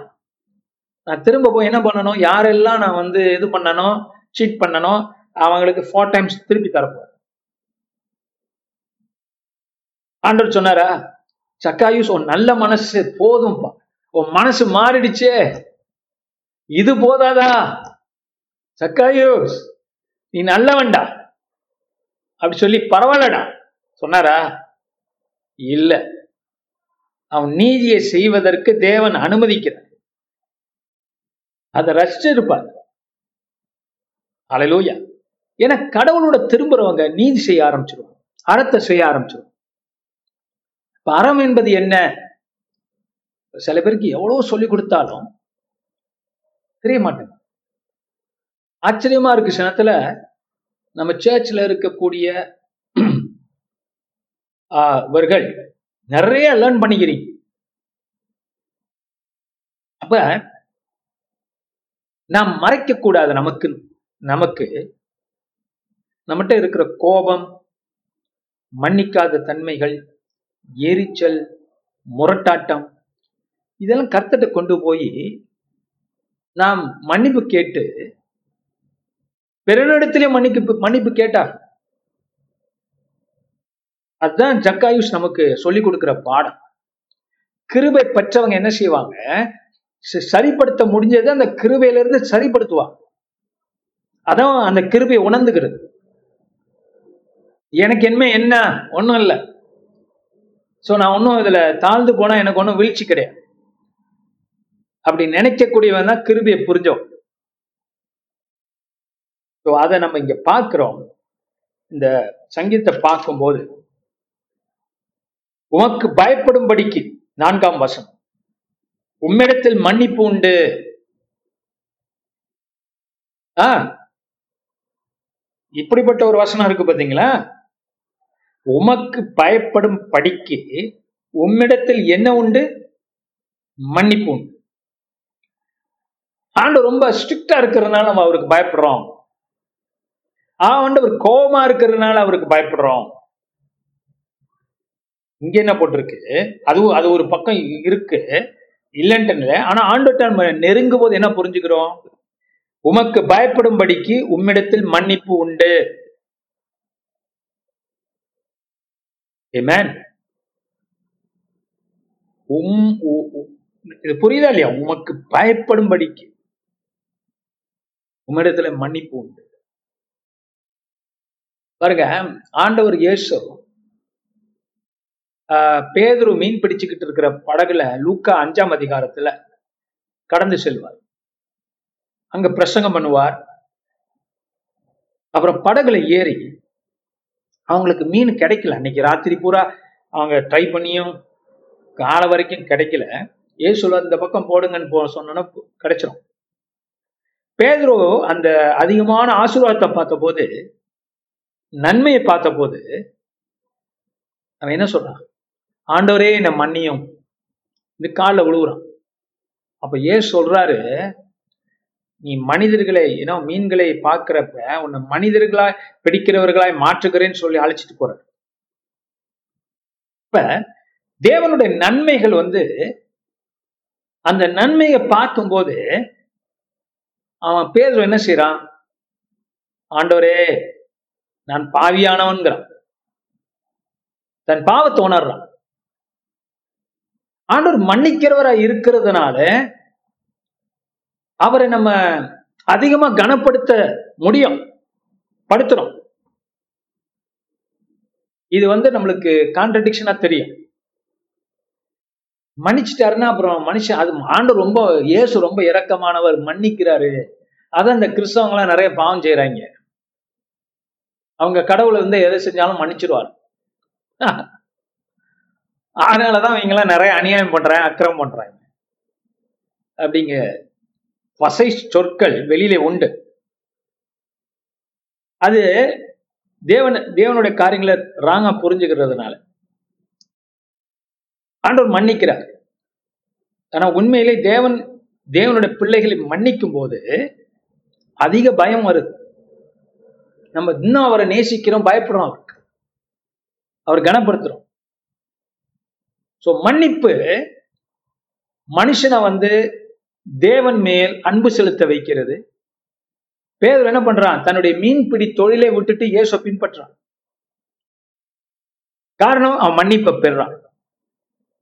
நான் திரும்ப போய் என்ன பண்ணணும்? யாரெல்லாம் நான் வந்து இது பண்ணணும் சீட் பண்ணணும் அவங்களுக்கு ஃபோர் டைம்ஸ் திருப்பி தரப்போம் ஆண்டவர் சொன்னாரா? சக்காயூஸ் உன் நல்ல மனசு போதும்பா. உன் மனசு மாறிடுச்சே. இது போதாதா? சக்காயூஸ் நீ நல்லவன்டா. அப்படி சொல்லி பரவாயில்லடா. சொன்னாரா? இல்ல. அவன் நீதியை செய்வதற்கு தேவன் அனுமதிக்கிறான் அதை ரசிச்சு இருப்பார் அலையிலோயா ஏன்னா கடவுளோட திரும்புறவங்க நீதி செய்ய ஆரம்பிச்சிருவாங்க. அறத்தை செய்ய ஆரம்பிச்சிருவாங்க. இப்ப அறம் என்பது என்ன? சில பேருக்கு எவ்வளவு சொல்லி கொடுத்தாலும் தெரிய மாட்டேங்க ஆச்சரியமா இருக்கு. சினத்துல நம்ம சேர்ச்சில் இருக்கக்கூடிய ஆஹ், இவர்கள் நிறைய லேர்ன் பண்ணிக்கிறீங்க. அப்ப நாம் மறைக்க கூடாது நமக்கு நமக்கு. நம்மகிட்ட இருக்கிற கோபம் மன்னிக்காத தன்மைகள் எரிச்சல் முரட்டாட்டம் இதெல்லாம் கர்த்தட்ட கொண்டு போய் நாம் மன்னிப்பு கேட்டு பிறனிடத்திலே மன்னிப்பு மன்னிப்பு கேட்டா அதுதான் ஜக்காயுஷ் நமக்கு சொல்லிக் கொடுக்கிற பாடம். கிருபை பெற்றவங்க என்ன செய்வாங்க? சரிப்படுத்த முடிஞ்சதை அந்த கிருபையில இருந்து சரிப்படுத்துவா அதான் அந்த கிருபையை உணர்ந்துக்கிறது. எனக்கு என்ன என்ன? ஒன்றும் இல்லை. சோ நான் ஒன்றும் இதில் தாழ்ந்து போனா எனக்கு ஒன்றும் வீழ்ச்சி கிடையாது. அப்படி நினைக்கக்கூடியவன் தான் கிருபியை புரிஞ்சோம் ஸோ அதை நம்ம இங்க பார்க்கிறோம். இந்த சங்கீதத்தை பார்க்கும்போது உமக்கு பயப்படும்படிக்கு நான்காம் வசம் உம்மிடத்தில் மன்னிப்பு உண்டு. ஆ? இப்படிப்பட்ட ஒரு வசனம் இருக்கு பாத்தீங்களா உமக்கு பயப்படும் படிக்கு உம்மிடத்தில் என்ன உண்டு? மன்னிப்பு உண்டு. ஆண்டு ரொம்ப ஸ்ட்ரிக்டா இருக்கிறதுனால நம்ம அவருக்கு பயப்படுறோம். ஆண்டவர் கோபமா இருக்கிறதுனால அவருக்கு பயப்படுறோம். இங்க என்ன போட்டிருக்கு? அதுவும் அது ஒரு பக்கம் இருக்கு. இல்லைன்ட்டு ஆனா ஆண்டோட்ட நம்ம நெருங்கும் போது என்ன புரிஞ்சுக்கிறோம்? உமக்கு பயப்படும்படிக்கு உம்மிடத்தில் மன்னிப்பு உண்டு. ஏமேன் உம் உ- இது புரியுதா இல்லையா? உமக்கு பயப்படும்படிக்கு உம்மிடத்துல மன்னிப்பு உண்டு. பாருங்க ஆண்டவர் இயேசு பேதுரு மீன் பிடிச்சுக்கிட்டு இருக்கிற படகுல லூக்கா அஞ்சாம் அதிகாரத்துல கடந்து செல்வார். அங்க பிரசங்கம் பண்ணுவார். அப்புறம் படகுல ஏறி அவங்களுக்கு மீன் கிடைக்கல. அன்னைக்கு ராத்திரி பூரா அவங்க ட்ரை பண்ணியும் காலை வரைக்கும் கிடைக்கல. ஏசுல இந்த பக்கம் போடுங்கன்னு போ சொன்னோன்னா கிடைச்சிரும். பேதுரு அந்த அதிகமான ஆசீர்வாதத்தை பார்த்தபோது நன்மையை பார்த்த போது அவன் என்ன சொல்றான்? ஆண்டவரே என்ன மன்னியும். இந்த காலில் விழுவுறான் அப்ப ஏன் சொல்றாரு நீ மனிதர்களை ஏன்னா மீன்களை பார்க்கிறப்ப உன்னை மனிதர்களாய் பிடிக்கிறவர்களாய் மாற்றுகிறேன்னு சொல்லி அழைச்சிட்டு போறாரு. இப்ப தேவனுடைய நன்மைகள் வந்து அந்த நன்மையை பார்க்கும்போது அவன் பேர் என்ன செய்யறான் ஆண்டவரே நான் பாவியானவன்கிறான். தன் பாவத்தை உணர்றான். ஆண்டவர் மன்னிக்கிறவரா இருக்கிறதுனால அவரை நம்ம அதிகமா கனப்படுத்த முடியும். படுத்துறோம். இது வந்து நம்மளுக்கு கான்ட்ரடிக்ஷனா தெரியும். மன்னிச்சிட்டாருன்னா அப்புறம் மனுஷன் அது ஆண்டு ரொம்ப இயேசு ரொம்ப இரக்கமானவர் மன்னிக்கிறாரு. அதான் இந்த கிறிஸ்தவங்களாம் நிறைய பாவம் செய்யறாங்க அவங்க கடவுள் இருந்து எதை செஞ்சாலும் மன்னிச்சிருவார். அதனாலதான் அவங்க எல்லாம் நிறைய அநியாயம் பண்றாங்க அக்கிரமம் பண்றாங்க. அப்படிங்க வசை சொற்கள் வெளியிலே உண்டு. அது தேவன் தேவனுடைய காரியங்களை ராங்கா புரிஞ்சுக்கிறதுனால. ஆண்டவர் மன்னிக்கிறார். ஆனா உண்மையிலே தேவன் தேவனுடைய பிள்ளைகளை மன்னிக்கும் போது அதிக பயம் வருது. நம்ம இன்னும் அவரை நேசிக்கிறோம் பயப்படுறோம் அவருக்கு. அவர் கனப்படுத்துறோம். சோ மன்னிப்பு மனுஷனை வந்து தேவன் மேல் அன்பு செலுத்த வைக்கிறது. பேதர் என்ன பண்றான்? தன்னுடைய மீன்பிடி தொழிலை விட்டுட்டு இயேசு பின்பற்றான். காரணம் அவன் மன்னிப்பை பெறான்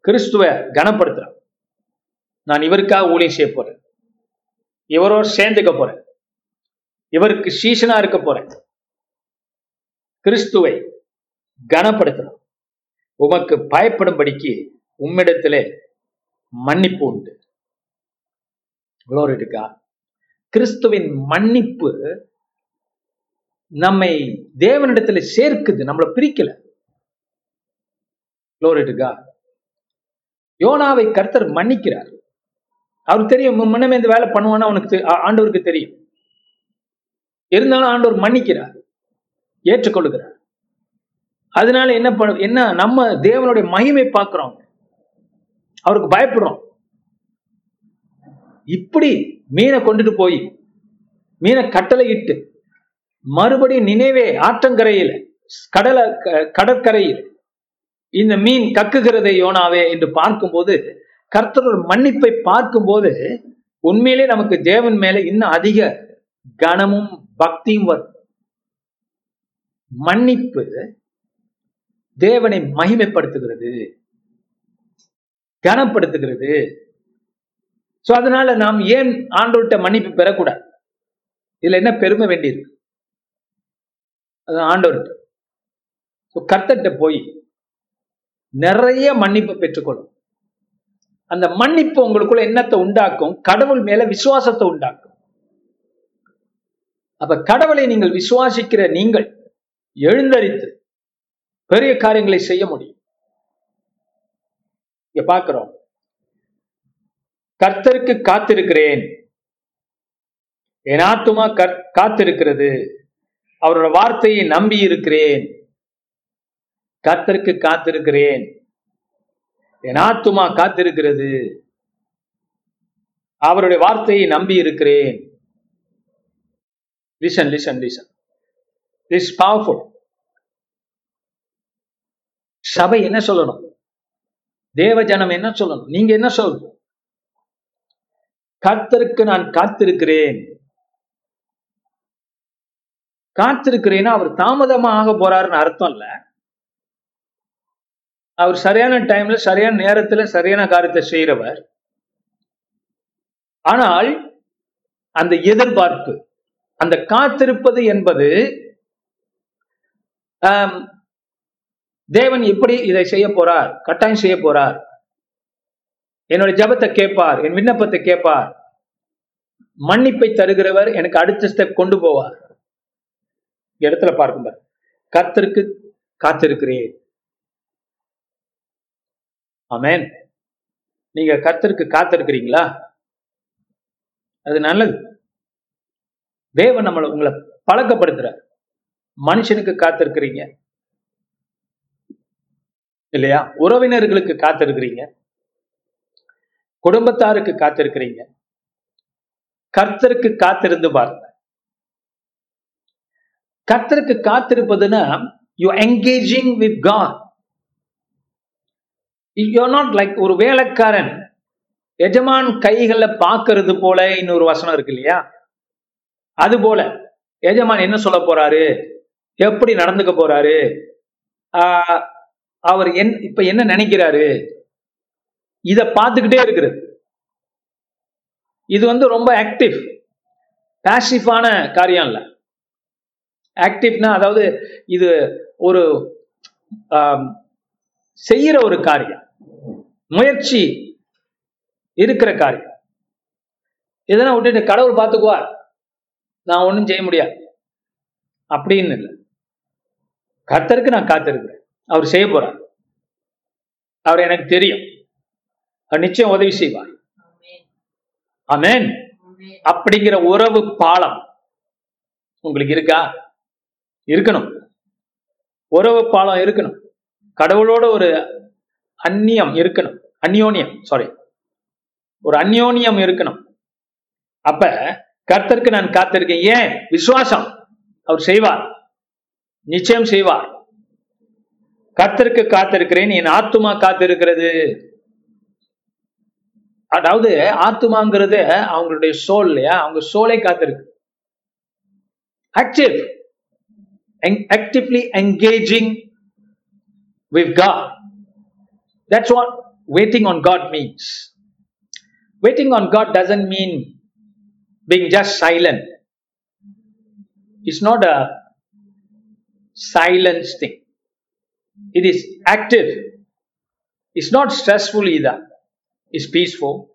கிறிஸ்துவ கனப்படுத்துறான். நான் இவருக்காக ஊழியம் செய்ய போறேன். இவரோட சேர்ந்துக்க போறேன். இவருக்கு சீசனா இருக்க போறேன். கிறிஸ்துவை கனப்படுத்துறான். உமக்கு பயப்படும்படிக்கு உம்மிடத்திலே மன்னிப்பு உண்டு. இருக்கா கிறிஸ்துவின் மன்னிப்பு நம்மை தேவனிடத்துல சேர்க்குது நம்மளை பிரிக்கல. இருக்கா யோனாவை கர்த்தர் மன்னிக்கிறார். அவருக்கு தெரியும் முன்னமே இந்த வேலை பண்ணுவான்னு அவனுக்கு ஆண்டவருக்கு தெரியும். இருந்தாலும் ஆண்டவர் மன்னிக்கிறார் ஏற்றுக்கொள்கிறார் அதனால என்ன பண்ண என்ன நம்ம தேவனுடைய மகிமை பார்க்கிறோம். அவருக்கு பயப்படுறோம். இப்படி மீனை கொண்டுட்டு போய் மீனை கட்டளை இட்டு மறுபடியும் நினைவே ஆற்றங்கரையில் கடலை கடற்கரையில் இந்த மீன் கக்குகிறதை யோனாவே என்று பார்க்கும்போது கர்த்தரோட மன்னிப்பை பார்க்கும்போது உண்மையிலே நமக்கு தேவன் மேல இன்னும் அதிக கனமும் பக்தியும் வரும். மன்னிப்பு தேவனை மகிமைப்படுத்துகிறது. கனப்படுத்துகிறது சோ அதனால நாம் ஏன் ஆண்டோட்ட மன்னிப்பு பெறக்கூடாது? இதுல என்ன பெருமை வேண்டியிருக்கு? அது ஆண்டவர்கிட்ட போய் நிறைய மன்னிப்பு பெற்றுக்கொள்ளும். அந்த மன்னிப்பு உங்களுக்குள்ள என்னத்தை உண்டாக்கும்? கடவுள் மேல விசுவாசத்தை உண்டாக்கும். அப்ப கடவுளை நீங்கள் விசுவாசிக்கிற நீங்கள் எழுந்தரித்து பெரிய காரியங்களை செய்ய முடியும். இங்க பார்க்கிறோம். கர்த்தருக்கு காத்திருக்கிறேன். என் ஆத்துமா காத்திருக்கிறது. அவரோட வார்த்தையை நம்பி இருக்கிறேன். கர்த்தருக்கு காத்திருக்கிறேன். என் ஆத்துமா காத்திருக்கிறது. அவருடைய வார்த்தையை நம்பி இருக்கிறேன். Listen listen listen this powerful சபை என்ன சொல்லணும்? தேவ ஜனம் என்ன சொல்லணும்? நீங்க என்ன சொல்லணும்? கர்த்தருக்கு நான் காத்திருக்கிறேன். காத்திருக்கிறேன்னா அவர் தாமதமா ஆக போறாருன்னு அர்த்தம் இல்ல. அவர் சரியான டைம்ல சரியான நேரத்துல சரியான காரியத்தை செய்யறவர் ஆனால் அந்த எதிர்பார்ப்பு அந்த காத்திருப்பது என்பது தேவன் எப்படி இதை செய்ய போறார் கட்டாயம் செய்ய போறார். என்னோட ஜெபத்தை கேட்பார் என் விண்ணப்பத்தை கேட்பார். மன்னிப்பை தருகிறவர் எனக்கு அடுத்த ஸ்டெப் கொண்டு போவார். இடத்துல பார்க்கும் கத்திற்கு காத்திருக்கிறேன் ஆமேன். நீங்க கத்திற்கு காத்திருக்கிறீங்களா? அது நல்லது. தேவன் நம்மளை உங்களை பழக்கப்படுத்துற மனுஷனுக்கு காத்திருக்கிறீங்க. இல்லையா? உறவினர்களுக்கு காத்திருக்கிறீங்க. குடும்பத்தாருக்கு காத்திருக்கிறீங்க. கர்த்தருக்கு காத்திருந்து பாருங்க. கர்த்தருக்கு காத்திருப்பதுன்னா you engaging with God you not like ஒரு வேலைக்காரன் எஜமான் கைகளை பார்க்கறது போல இன்னொரு வசனம் இருக்கு இல்லையா? அது போல எஜமான் என்ன சொல்ல போறாரு? எப்படி நடந்துக்க போறாரு? ஆஹ் அவர் என் இப்ப என்ன நினைக்கிறாரு? இத பார்த்துக்கிட்டே இருக்கிறது. இது வந்து ரொம்ப ஆக்டிவ் பேசிஃபான காரியம் இல்ல. ஆக்டிவ்னா அதாவது இது ஒரு செய்யற ஒரு காரியம். முயற்சி இருக்கிற காரியம். இதெல்லாம் விட்டுட்டு கடவுள் பார்த்துக்குவார். நான் ஒன்றும் செய்ய முடியாது. அப்படின்னு இல்லை. கர்த்தருக்கு நான் காத்திருக்கிறேன். அவர் செய்ய போறார். அவர் எனக்கு தெரியும். அவர் நிச்சயம் உதவி செய்வார். அமேன் அப்படிங்கிற உறவு பாலம் உங்களுக்கு இருக்கா? இருக்கணும். உறவு பாலம் இருக்கணும். கடவுளோட ஒரு அந்நியம் இருக்கணும். அந்யோன்யம் சாரி ஒரு அந்யோன்யம் இருக்கணும். அப்ப கர்த்தருக்கு நான் காத்திருக்கேன். ஏன்? விசுவாசம். அவர் செய்வார். நிச்சயம் செய்வார். கத்திற்கு காத்திருக்கிறேன் என் ஆத்துமா காத்திருக்கிறது. அதாவது ஆத்துமாங்கிறது அவங்களுடைய சோல் இல்லையா? அவங்க சோலை காத்திருக்கு. Active actively engaging with God that's what waiting on God means waiting on God doesn't mean being just silent. It's not a silence thing. It is active. It's not stressful இதா is peaceful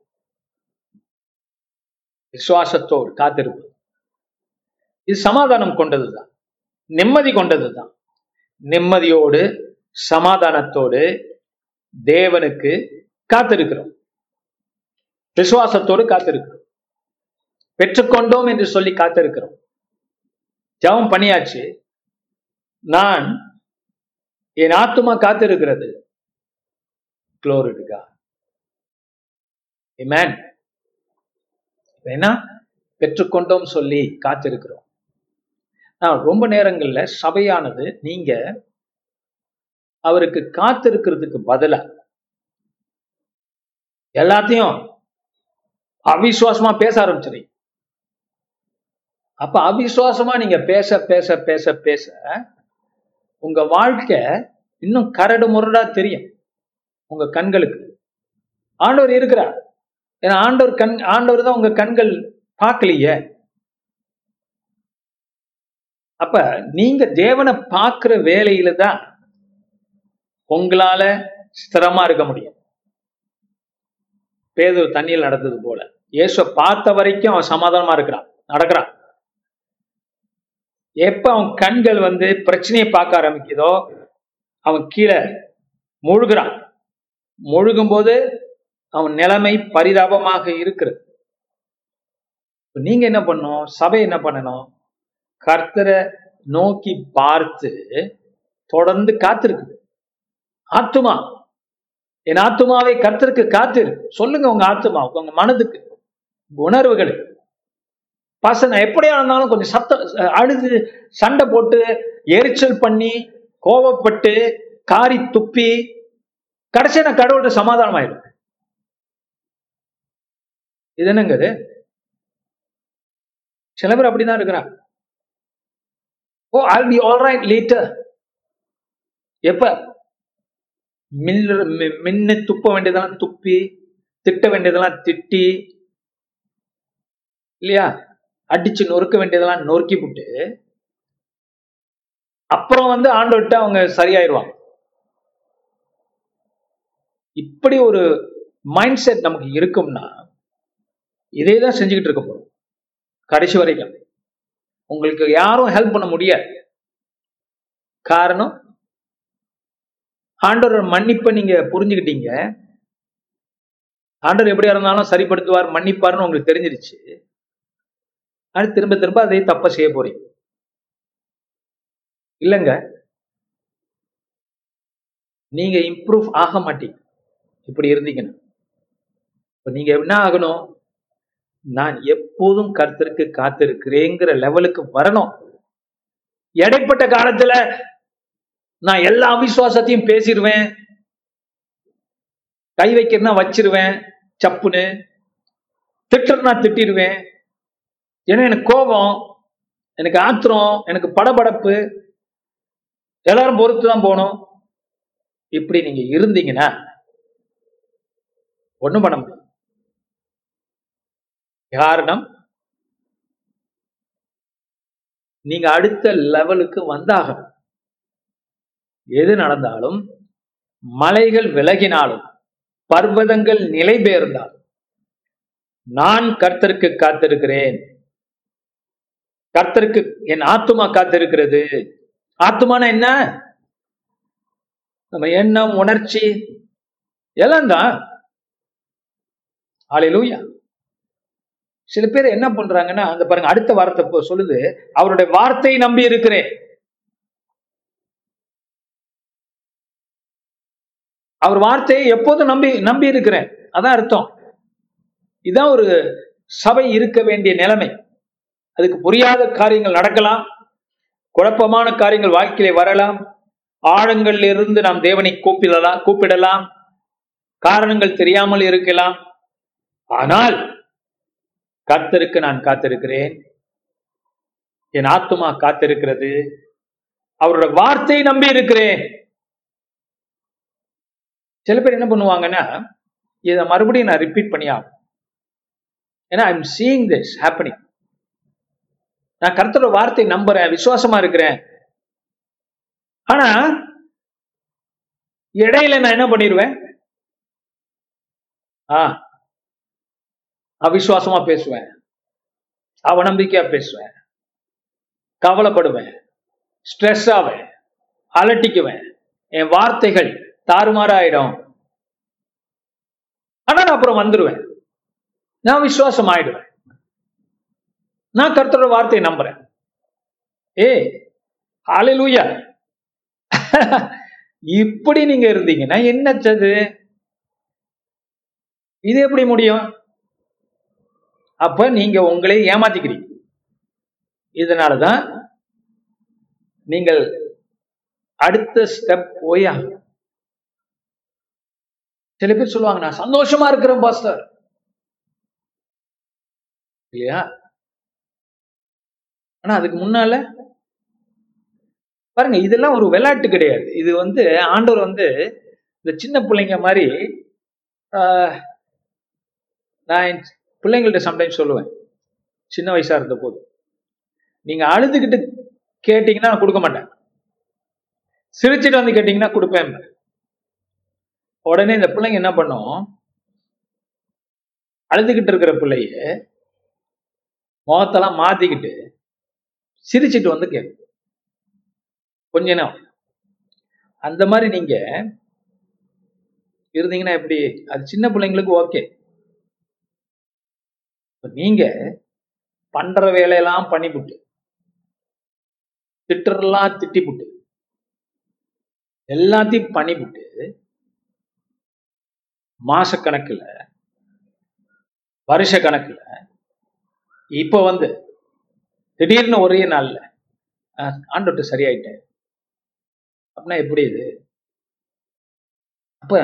விசுவாசத்தோடு காத்திருப்பு இது சமாதானம் கொண்டதுதான். நிம்மதி கொண்டதுதான். நிம்மதியோடு சமாதானத்தோடு தேவனுக்கு காத்திருக்கிறோம். விசுவாசத்தோடு காத்திருக்கிறோம். பெற்றுக்கொண்டோம் என்று சொல்லி காத்திருக்கிறோம். ஜெபம் பண்ணியாச்சு. நான் என் ஆத்துமா காத்திருக்கிறது. குளோரிடுகா இமேன் என்ன? பெற்றுக்கொண்டோம் சொல்லி காத்திருக்கிறோம். நான் ரொம்ப நேரங்கள்ல சபையானது நீங்க அவருக்கு காத்திருக்கிறதுக்கு பதிலா எல்லாத்தையும் அவிசுவாசமா பேச ஆரம்பிச்சிருங்க அப்ப அவிசுவாசமா நீங்க பேச பேச பேச பேச உங்க வாழ்க்கை இன்னும் கரடு முரடா தெரியும் உங்க கண்களுக்கு. ஆண்டவர் இருக்கிறார். ஏன்னா ஆண்டவர் கண் ஆண்டவர் தான் உங்க கண்கள் பார்க்கலையே. அப்ப நீங்க தேவனை பார்க்கிற வேலையில தான் உங்களால ஸ்திரமா இருக்க முடியும். பேதர் தண்ணியில் நடந்தது போல. இயேசுவை பார்த்த வரைக்கும் அவன் சமாதானமா இருக்கிறான் நடக்கிறான். எப்ப அவன் கண்கள் வந்து பிரச்சனையை பார்க்க ஆரம்பிக்குதோ அவன் கீழே முழுகிறான். முழுகும் போது அவன் நிலைமை பரிதாபமாக இருக்கிறது. நீங்க என்ன பண்ணணும்? சபை என்ன பண்ணணும்? கர்த்தரை நோக்கி பார்த்து தொடர்ந்து காத்திருக்கு ஆத்துமா. என் ஆத்துமாவை கர்த்தருக்கு காத்திரு. சொல்லுங்க உங்க ஆத்துமா உங்க மனதுக்கு. உணர்வுகளுக்கு. பசங்க எப்படியா இருந்தாலும் கொஞ்சம் சத்தம் அழுது சண்டை போட்டு எரிச்சல் பண்ணி கோபப்பட்டு காரி துப்பி கடைசியா நான் கடவுள்கிட்ட சமாதானம் ஆயிடும் இது என்னங்கிறது சில பேர் அப்படிதான் இருக்கிறான் ஓ all be all right later எப்ப? மில்லு மின்னு துப்ப வேண்டியதெல்லாம் துப்பி திட்ட வேண்டியதெல்லாம் திட்டி இல்லையா? அடிச்சு நொறுக்க வேண்டியதெல்லாம் நொறுக்கி விட்டு அப்புறம் வந்து ஆண்டவர்கிட்ட அவங்க சரியாயிருவாங்க. இப்படி ஒரு மைண்ட் செட் நமக்கு இருக்கும்னா இதே தான் செஞ்சுக்கிட்டு இருக்க போறோம். கடைசி வரைக்கும். உங்களுக்கு யாரும் ஹெல்ப் பண்ண முடியாது. காரணம் ஆண்டவர் மன்னிப்பை நீங்க புரிஞ்சுக்கிட்டீங்க. ஆண்டவர் எப்படியா இருந்தாலும் சரிப்படுத்துவார் மன்னிப்பார்னு உங்களுக்கு தெரிஞ்சிருச்சு. அது திரும்ப திரும்ப அதை தப்ப செய்ய போறீங்க. இல்லைங்க. நீங்க இம்ப்ரூவ் ஆக மாட்டீங்க. இப்படி இருந்தீங்கன்னா. இப்ப நீங்க என்ன ஆகணும்? நான் எப்போதும் கருத்திற்கு காத்திருக்கிறேங்கிற லெவலுக்கு வரணும். இடைப்பட்ட காலத்துல நான் எல்லா அவிசுவாசத்தையும் பேசிடுவேன் கை வைக்கிறனா வச்சிருவேன். சப்புன்னு. திட்டுறனா திட்டிடுவேன் ஏன்னா எனக்கு கோபம் எனக்கு ஆத்திரம் எனக்கு படபடப்பு. எல்லாரும் பொறுத்து தான் போகணும். இப்படி நீங்க இருந்தீங்கன்னா ஒண்ணும் பண்ண முடியும் காரணம் நீங்க அடுத்த லெவலுக்கு வந்தாகணும். எது நடந்தாலும் மலைகள் விலகினாலும் பர்வதங்கள் நிலை பெயர்ந்தாலும் நான் கர்த்தருக்கு காத்திருக்கிறேன். கர்த்தருக்கு என் ஆத்துமா காத்திருக்கிறது. ஆத்துமான என்ன? நம்ம எண்ணம் உணர்ச்சி எல்லாம் தான் ஆளிலூயா சில பேர் என்ன பண்றாங்கன்னா அந்த பாருங்க அடுத்த வார்த்தை இப்போ சொல்லுது. அவருடைய வார்த்தையை நம்பி இருக்கிறேன். அவர் வார்த்தையை எப்போதும் நம்பி நம்பி இருக்கிறேன். அதான் அர்த்தம். இதான் ஒரு சபை இருக்க வேண்டிய நிலைமை. அதுக்கு புரியாத காரியங்கள் நடக்கலாம் குழப்பமான காரியங்கள் வாழ்க்கையில வரலாம் ஆழங்களிலிருந்து நாம் தேவனை கூப்பிடலாம் கூப்பிடலாம் காரணங்கள் தெரியாமல் இருக்கலாம். ஆனால் கர்த்தருக்கு நான் காத்திருக்கிறேன். என் ஆத்துமா காத்திருக்கிறது. அவரோட வார்த்தையை நம்பி இருக்கிறேன். சில பேர் என்ன பண்ணுவாங்கன்னா இதை மறுபடியும் நான் ரிப்பீட் பண்ணியா ஏன்னா I am seeing this happening நான் கர்த்தரோட வார்த்தை நம்புறேன் விசுவாசமா இருக்கிறேன். ஆனா இடையில நான் என்ன பண்ணிடுவேன் ஆ அவிசுவாசமா பேசுவேன். அவநம்பிக்கையா பேசுவேன். கவலைப்படுவேன். ஸ்ட்ரெஸ் ஆவேன். அலட்டிக்குவேன். என் வார்த்தைகள் தாறுமாறாயிடும். ஆனா நான் அப்புறம் வந்துடுவேன் நான் விசுவாசம் ஆயிடுவேன் நான் கர்த்தரோட வார்த்தையை நம்புறேன். ஏ ஹalleluya. இப்படி நீங்க இருந்தீங்கன்னா என்னச்சது இது எப்படி முடியும்? அப்ப நீங்க உங்களை ஏமாத்திக்கிறீங்க. இதனாலதான் நீங்கள் அடுத்த ஸ்டெப் போய் ஆகணும். சில பேர் சொல்லுவாங்க நான் சந்தோஷமா இருக்கிறேன் பாஸ்டர். இல்லையா? ஆனா அதுக்கு முன்னால பாருங்க இதெல்லாம் ஒரு விளையாட்டு கிடையாது. இது வந்து ஆண்டவர் வந்து இந்த சின்ன பிள்ளைங்க மாதிரி ஆஹ், நான் என் பிள்ளைங்கள்ட்ட சம்டைம்ஸ் சொல்லுவேன். சின்ன வயசா இருந்த போது நீங்க அழுதுகிட்டு கேட்டீங்கன்னா நான் கொடுக்க மாட்டேன். சிரிச்சிட்டு வந்து கேட்டீங்கன்னா கொடுப்பேன். உடனே இந்த பிள்ளைங்க என்ன பண்ணும்? அழுதுகிட்டு இருக்கிற பிள்ளைய முகத்தெல்லாம் மாத்திக்கிட்டு சிரிச்சிட்டு வந்து கேட்குது கொஞ்ச நேரம். அந்த மாதிரி நீங்க இருந்தீங்கன்னா எப்படி? அது சின்ன பிள்ளைங்களுக்கு ஓகே. நீங்க பண்ற வேலையெல்லாம் பண்ணிவிட்டு திட்டுறலாம் திட்டிபுட்டு எல்லாத்தையும் பண்ணிவிட்டு மாச கணக்குல வருஷ கணக்குல இப்ப வந்து திடீர்னு ஒரே நாள்ல ஆண்டோட்டு சரியாயிட்டேன் அப்படின்னா எப்படி இது? அப்ப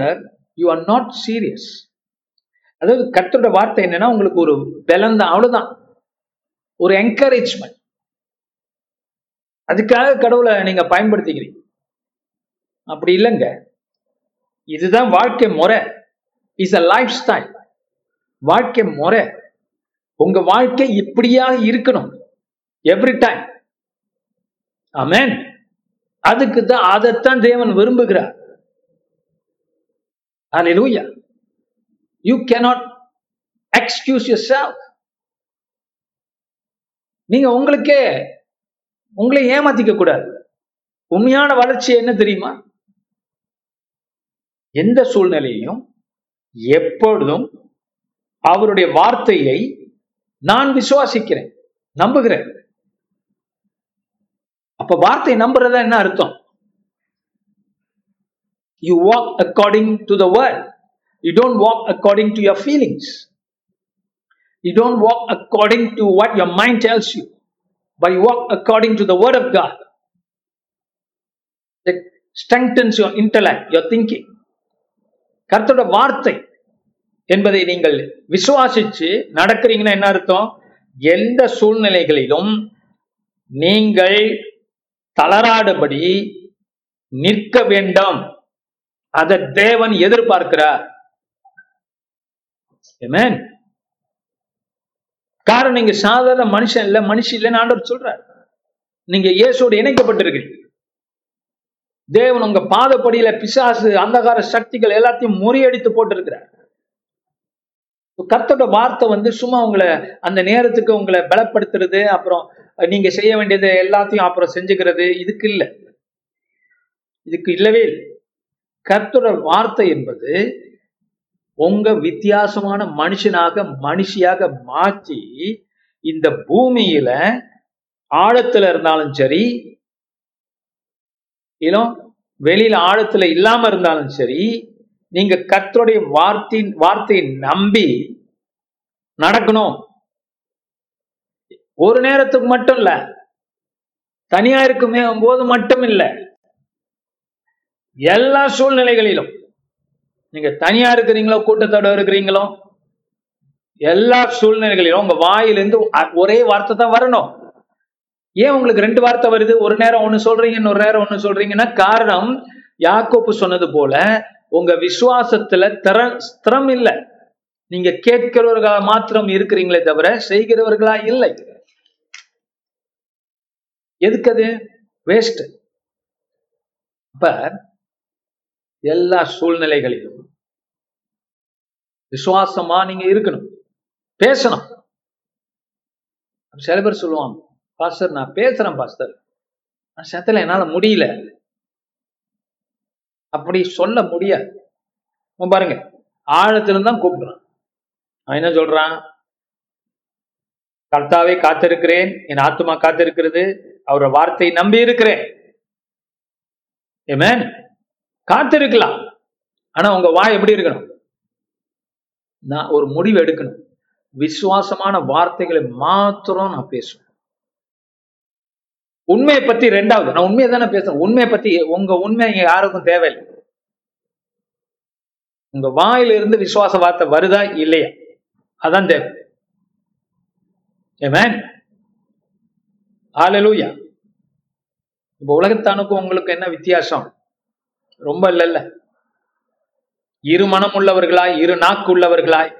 யூ ஆர் நாட் சீரியஸ் அதாவது கத்தோட வார்த்தை என்னன்னா உங்களுக்கு ஒரு பலம் தான் அவ்வளவுதான். ஒரு என்கரேஜ்மெண்ட் அதுக்காக கடவுளை நீங்க பயன்படுத்திக்கிறீங்க. அப்படி இல்லைங்க. இதுதான் வாழ்க்கை முறை. இஸ் அ லைஃப் ஸ்டைல் வாழ்க்கை முறை. உங்க வாழ்க்கை இப்படியாக இருக்கணும். எவ்ரி டைம் ஆமென் அதுக்கு தான் அதைத்தான் தேவன் விரும்புகிறார். Hallelujah. You cannot excuse yourself. நீங்க உங்களுக்கே உங்களை ஏமாத்திக்க கூடாது. உண்மையான வளர்ச்சி என்ன தெரியுமா? எந்த சூழ்நிலையிலும் எப்பொழுதும் அவருடைய வார்த்தையை நான் விசுவாசிக்கிறேன் நம்புகிறேன். அப்ப வார்த்தை நம்புறதா என்ன அர்த்தம் you walk according to the world you don't walk according to your feelings you don't walk according to what your mind tells you but you walk according to the word of God strengthens your intellect your thinking கருத்தோட வார்த்தை என்பதை நீங்கள் விசுவாசிச்சு நடக்கிறீங்கன்னா என்ன அர்த்தம் எந்த சூழ்நிலைகளிலும் நீங்கள் தளராடபடி நிற்க வேண்டாம். அதை தேவன் எதிர்பார்க்கிறார். காரணம் நீங்க சாதாரண மனுஷன் இல்ல மனுஷன் இல்லைன்னு ஆண்டவர் சொல்றார். நீங்க இயேசோடு இணைக்கப்பட்டிருக்கிறீங்க தேவன் உங்க பாதப்படியில பிசாசு அந்தகார சக்திகள் எல்லாத்தையும் முறியடித்து போட்டிருக்கிறார். கத்தோட வார்த்தை வந்து சும்மா உங்களை அந்த நேரத்துக்கு உங்களை பலப்படுத்துறது அப்புறம் நீங்க செய்ய வேண்டியது எல்லாத்தையும் அப்புறம் செஞ்சுக்கிறது இதுக்கு இல்லை. இதுக்கு இல்லவே இல்லை. வார்த்தை என்பது உங்க வித்தியாசமான மனுஷனாக மனுஷியாக மாற்றி இந்த பூமியில ஆழத்துல இருந்தாலும் சரி இன்னும் வெளியில ஆழத்துல இல்லாம இருந்தாலும் சரி நீங்க கர்த்தருடைய வார்த்தையின் வார்த்தையை நம்பி நடக்கணும். ஒரு நேரத்துக்கு மட்டும் இல்ல. தனியா இருக்குமே போது மட்டும் இல்லை. எல்லா சூழ்நிலைகளிலும். நீங்க தனியா இருக்கிறீங்களோ கூட்டத்தோட இருக்கிறீங்களோ எல்லா சூழ்நிலைகளிலும் உங்க வாயிலிருந்து ஒரே வார்த்தை தான் வரணும். ஏன் உங்களுக்கு ரெண்டு வார்த்தை வருது? ஒரு நேரம் ஒண்ணு சொல்றீங்க இன்னொரு நேரம் ஒண்ணு சொல்றீங்கன்னா காரணம் யாக்கோப்பு சொன்னது போல உங்க விசுவாசத்துல திற ஸ்திரம் இல்லை. நீங்க கேட்கிறவர்களா மாத்திரம் இருக்கிறீங்களே தவிர செய்கிறவர்களா இல்லை. எதுக்கு அது? வேஸ்ட் அப்ப எல்லா சூழ்நிலைகளிலும் விசுவாசமா நீங்க இருக்கணும். பேசணும். சில பேர் சொல்லுவாங்க பாஸ்டர் நான் பேசுறேன் பாஸ்டர் ஆனா சத்தல என்னால முடியல. அப்படி சொல்ல முடியாது. பாருங்க ஆழத்துல தான் கூப்பிடுறான். அவன் என்ன சொல்றான்? கர்த்தாவே காத்திருக்கிறேன். என் ஆத்துமா காத்திருக்கிறது. அவரோட வார்த்தை நம்பி இருக்கிறேன். Amen. காத்திருக்கலாம். ஆனா உங்க வாய் எப்படி இருக்கணும்? நான் ஒரு முடிவு எடுக்கணும். விசுவாசமான வார்த்தைகளை மாத்திரம் நான் பேசுவேன் உண்மையை பத்தி ரெண்டாவது நான் உண்மையை தானே பேசுறேன் உண்மையை பத்தி உங்க உண்மை இங்க யாருக்கும் தேவையில்லை. உங்க வாயில இருந்து விசுவாச வார்த்தை வருதா இல்லையா? அதான் தேவை. ஏமேன் ஆலலூயா இப்ப உலகத்தானுக்கும் உங்களுக்கு என்ன வித்தியாசம்? ரொம்ப இல்லைல்ல. இரு மனம் உள்ளவர்களாய் இரு நாக்கு உள்ளவர்களாய்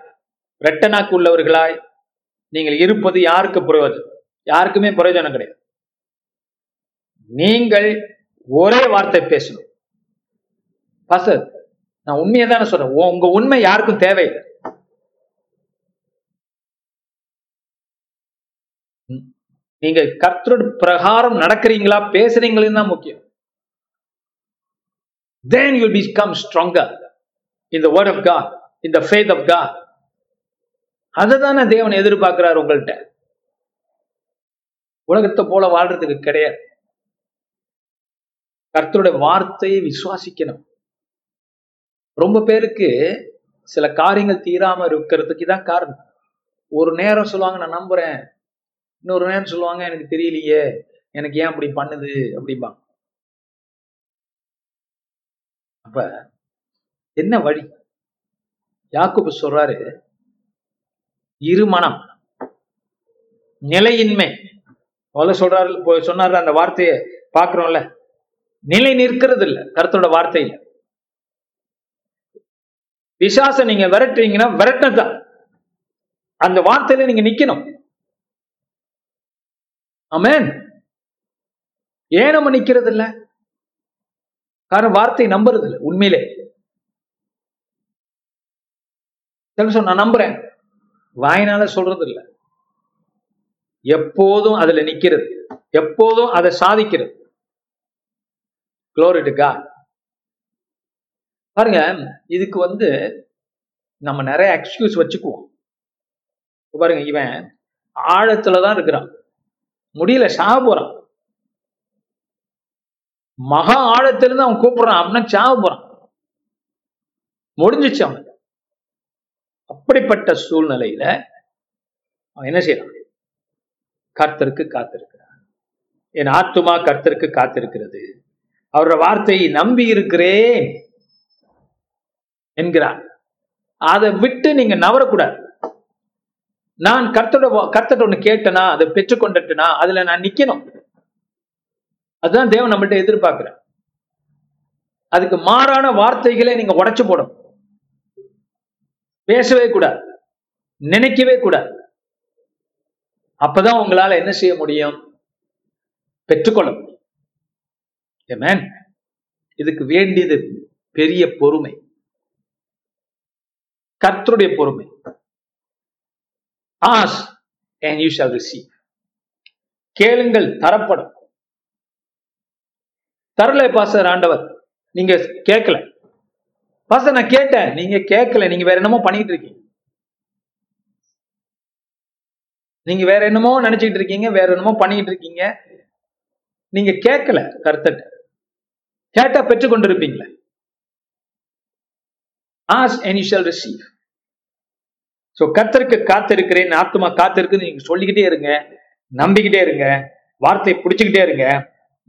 ரெட்ட நாக்கு உள்ளவர்களாய் நீங்கள் இருப்பது யாருக்கு பிரயோஜனம் யாருக்குமே பிரயோஜனம் கிடையாது. நீங்கள் ஒரே வார்த்தை பேசணும். பாசர் நான் உண்மையை தானே சொல்றேன். உங்க உண்மை யாருக்கும் தேவையில்லை ம். நீங்க கர்த்தரோட பிரகாரம் நடக்கிறீங்களா பேசுறீங்களா தான் முக்கியம். Then you will become stronger in the word of God in the faith of God. அதுதானே தேவன் எதிர்பார்க்கிறார் உங்கள்கிட்ட உலகத்தை போல வாழ்றதுக்கு கிடையாது. கர்த்தருடைய வார்த்தையை விசுவாசிக்கணும். ரொம்ப பேருக்கு சில காரியங்கள் தீராம இருக்கிறதுக்கு தான் காரணம். ஒரு நேரம் சொல்லுவாங்க நான் நம்புறேன். இன்னொரு நேரம் சொல்லுவாங்க எனக்கு தெரியலையே எனக்கு ஏன் அப்படி பண்ணுது? அப்படிம்பாங்க. அப்ப என்ன வழி? யாக்குப்பு சொல்றாரு இருமனம் நிலையின்மை. முதல்ல சொல்றாரு சொன்னாரு அந்த வார்த்தையை பாக்குறோம்ல நிலை நிற்கிறது இல்ல கருத்தோட வார்த்தையில. பிசாச நீங்க விரட்டுறீங்கன்னா விரட்டினதுதான். அந்த வார்த்தையில நீங்க நிக்கணும். அமேன் ஏன் நம்ம நிக்கிறது இல்ல காரணம் வார்த்தை நம்புறது இல்ல உண்மையிலே. சில நான் நம்புறேன். வாயினால சொல்றது இல்ல எப்போதும் அதுல நிக்கிறது. எப்போதும் அதை சாதிக்கிறது. குளோரிட்டுக்கா பாருங்க இதுக்கு வந்து நம்ம நிறைய எக்ஸ்கியூஸ் வச்சுக்குவோம். பாருங்க இவன் ஆழத்துல தான் இருக்கிறான். முடியல சாக போறான். மகா ஆழத்திலிருந்து அவன் கூப்பிடுறான் அப்படின்னா சாக போறான். முடிஞ்சிச்சு அவன். அப்படிப்பட்ட சூழ்நிலையில அவன் என்ன செய்யறான்? கர்த்தருக்கு காத்திருக்கிறான். என் ஆத்துமா கர்த்தருக்கு காத்திருக்கிறது. அவரோட வார்த்தையை நம்பி இருக்கிறேன் என்கிறான் அதை விட்டு நீங்க நவரக்கூடாது. நான் கர்த்தோட கர்த்தட்ட ஒண்ணு கேட்டனா அதை பெற்றுக்கொண்டுட்டனா அதுல நான் நிக்கணும். அதுதான் தேவன் நம்மள்ட்ட எதிர்பார்க்கிறேன் அதுக்கு மாறான வார்த்தைகளை நீங்க உடைச்சு போடணும். பேசவே கூடாது. நினைக்கவே கூடாது. அப்பதான் உங்களால என்ன செய்ய முடியும்? பெற்றுக்கொள்ள முடியும். இதுக்கு வேண்டியது பெரிய பொறுமை. கர்த்தருடைய பொறுமை. Ask and you shall receive கேளுங்கள் தரப்படும். தரல பாசர் ஆண்டவர் நீங்க கேட்கல. பாச நான் கேட்டேன் நீங்க கேட்கல நீங்க வேற என்னமோ பண்ணிட்டு இருக்கீங்க. நீங்க வேற என்னமோ நினைச்சிட்டு இருக்கீங்க வேற என்னமோ பண்ணிட்டு இருக்கீங்க. நீங்க கேட்கல கருத்தட்ட கேட்டா பெற்றுக்கொண்டிருப்பீங்களே. Ask and you shall receive so கத்தருக்கு காத்திருக்கிறேன் ஆத்மா காத்திருக்குன்னு நீங்க சொல்லிக்கிட்டே இருங்க நம்பிக்கிட்டே இருங்க வார்த்தையை பிடிச்சுக்கிட்டே இருங்க.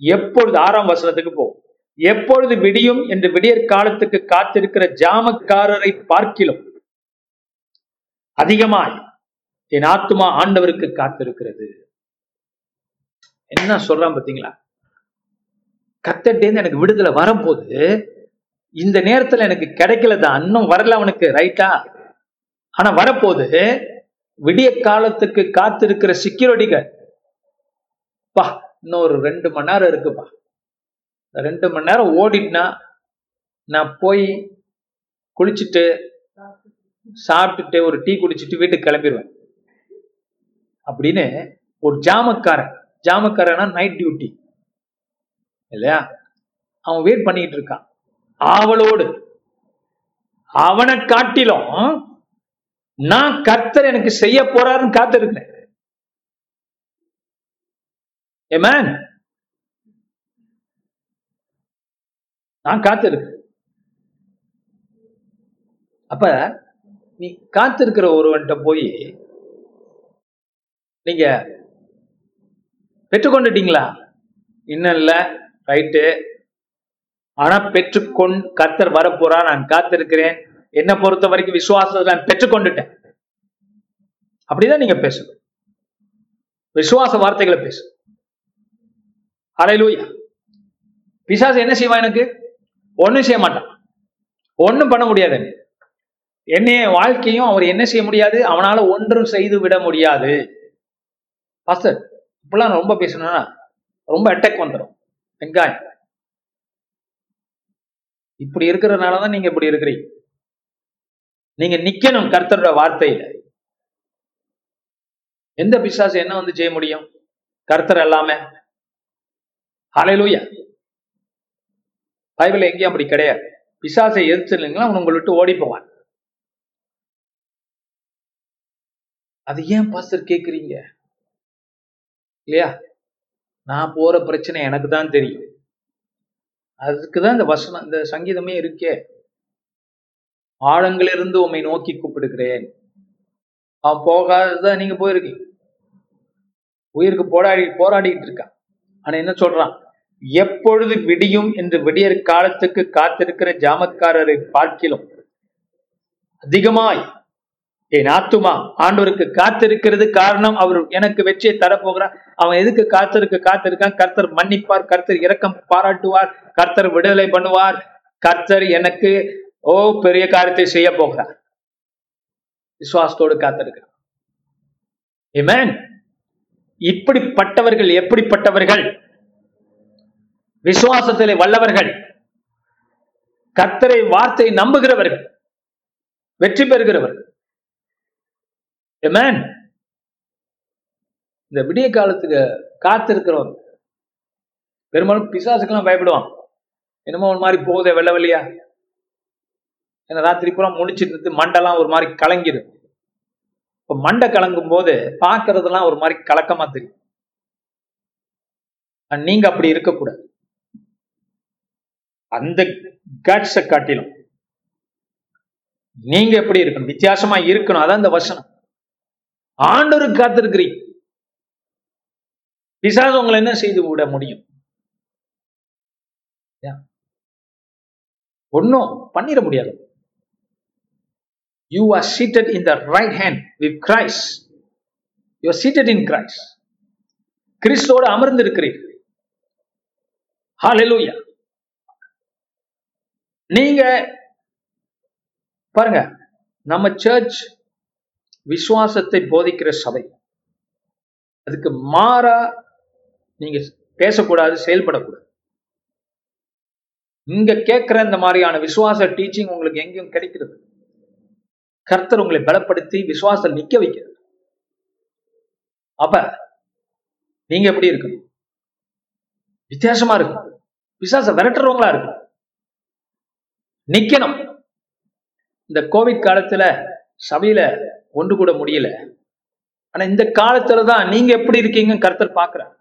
எப்பொழுது ஆறாம் வசனத்துக்கு போகும் எப்பொழுது விடியும் என்று விடியற் காலத்துக்கு காத்திருக்கிற ஜாமக்காரரை பார்க்கிலும் அதிகமாய் என் ஆத்துமா ஆண்டவருக்கு காத்திருக்கிறது. என்ன சொல்றான் பாத்தீங்களா கத்தட்டேந்து எனக்கு விடுதலை வரும்போது இந்த நேரத்துல எனக்கு கிடைக்கல தான் இன்னும் வரல அவனுக்கு ரைட்டா ஆனா வரப்போது விடிய காலத்துக்கு காத்திருக்கிற செக்யூரிட்டிகள் பா இன்னும் ஒரு ரெண்டு மணி நேரம் இருக்குப்பா. ரெண்டு மணி நேரம் ஓடிட்டுனா நான் போய் குளிச்சுட்டு சாப்பிட்டுட்டு ஒரு டீ குடிச்சிட்டு வீட்டுக்கு கிளம்பிடுவேன் அப்படின்னு ஒரு ஜாமக்காரன் ஜாமக்காரனா நைட் டியூட்டி இல்லையா? அவன் வெயிட் பண்ணிட்டு இருக்கான். ஆவலோடு. அவனை காட்டிலும் நான் கர்த்தர் எனக்கு செய்ய போறாருன்னு காத்திருக்கிறேன். Amen. நான் காத்திருக்கிறேன். அப்ப நீ காத்திருக்கிற ஒருவன்கிட்ட போய் நீங்க பெற்றுக்கொண்டுட்டீங்களா? இன்னும் இல்ல ரைட்டு ஆனா பெற்றுக்கொண் கர்த்தர் வரப்போறா நான் காத்திருக்கிறேன். என்னை பொறுத்த வரைக்கும் விசுவாசத்தை நான் பெற்றுக்கொண்டுட்டேன். அப்படிதான் நீங்க பேசணும். விசுவாச வார்த்தைகளை பேசு அலையிலூயா பிசாசு என்ன செய்வான் எனக்கு? ஒண்ணும் செய்ய மாட்டான். ஒண்ணும் பண்ண முடியாது என்னைய வாழ்க்கையும் அவர் என்ன செய்ய முடியாது? அவனால ஒன்றும் செய்து விட முடியாது. பாஸ்டர் இப்பெல்லாம் ரொம்ப பேசணும்னா ரொம்ப அட்டாக் வந்துடும் வெங்காயம். இப்படி இருக்கிறதுனால தான் நீங்க இப்படி இருக்கிறீங்க. நீங்க நிக்கணும் கர்த்தரோட வார்த்தையில. எந்த பிசாசு என்ன வந்து செய்ய முடியும்? கர்த்தர் எல்லாமே ஹalleluya பைபிள் எங்கேயும் அப்படி கிடையாது. பிசாசை எதிர்த்துலீங்களா அவன் உங்களை விட்டு ஓடி போவான். அது ஏன் பாஸ்டர் கேக்குறீங்க? இல்லையா? நான் போற பிரச்சனை எனக்கு தான் தெரியும். அதுக்கு தான் இந்த வசனம் இந்த சங்கீதமே இருக்கே. ஆழங்களிலிருந்து உம்மை நோக்கி கூப்பிடுகிறேன். அவன் போகாததான் நீங்க போயிருக்கீங்க? உயிருக்கு போராடி போராடிட்டு இருக்கான். ஆனா என்ன சொல்றான்? எப்பொழுது விடியும் என்று விடியற் காலத்துக்கு காத்திருக்கிற ஜாமத்காரரை பார்க்கிலும் அதிகமாய் என் ஆத்துமா ஆண்டவருக்கு காத்திருக்கிறது காரணம் அவர் எனக்கு வெற்றியை தரப்போகிறார். அவன் எதுக்கு காத்திருக்க காத்திருக்கான்? கர்த்தர் மன்னிப்பார் கர்த்தர் இரக்கம் பாராட்டுவார் கர்த்தர் விடுதலை பண்ணுவார். கர்த்தர் எனக்கு ஓ பெரிய காரியத்தை செய்ய போகிறார். விசுவாசத்தோடு காத்திருக்கிறார். Amen. இப்படிப்பட்டவர்கள் எப்படிப்பட்டவர்கள்? விசுவாசத்திலே வல்லவர்கள். கத்தரை வார்த்தை நம்புகிறவர்கள். வெற்றி பெறுகிறவர்கள். ஏமேன் இந்த விடிய காலத்துக்கு காத்திருக்கிறவங்க பெரும்பாலும் பிசாசுக்கெல்லாம் பயப்படுவான். என்னமோ ஒரு மாதிரி போகுதே வெள்ள வெள்ளையா? ஏன்னா ராத்திரி பூரா முடிச்சிட்டு இருந்து மண்டெல்லாம் ஒரு மாதிரி கலங்கிடும் இப்ப மண்டை கலங்கும் போது பார்க்கறதெல்லாம் ஒரு மாதிரி கலக்கமா தெரியும். நீங்க அப்படி இருக்கக்கூடாது. அந்த கட்ஸை காட்டிலும். நீங்க எப்படி இருக்கணும்? வித்தியாசமா இருக்கணும். அதான் இந்த வசனம். ஆண்டவருக்கு காத்திருக்கிறீங்க பிசாசு உங்களை என்ன செய்து விட முடியும்? ஒன்னும் பண்ணிட முடியாது. You are seated in the right hand with Christ you are seated in Christ கிறிஸ்தோடு அமர்ந்திருக்கிறீர்கள் ஹalleluya நீங்க பாருங்க நம்ம சர்ச் விசுவாசத்தை போதிக்கிற சபை. அதுக்கு மாறா நீங்க பேசக்கூடாது செயல்படக்கூடாது. இங்க கேட்கிற இந்த மாதிரியான விசுவாச டீச்சிங் உங்களுக்கு எங்கேயும் கிடைக்கிறது. கர்த்தர் உங்களை பலப்படுத்தி விசுவாசம் நிக்க வைக்கிறது அப்ப நீங்க எப்படி இருக்கணும்? வித்தியாசமா இருக்கும் விசுவாச விரட்டுறவங்களா இருக்கும் நிக்கணும். இந்த கோவிட் காலத்துல சபையில ஒன்று கூட முடியல. ஆனா இந்த காலத்துல தான் நீங்க எப்படி இருக்கீங்க கர்த்தர் பாக்குறாங்க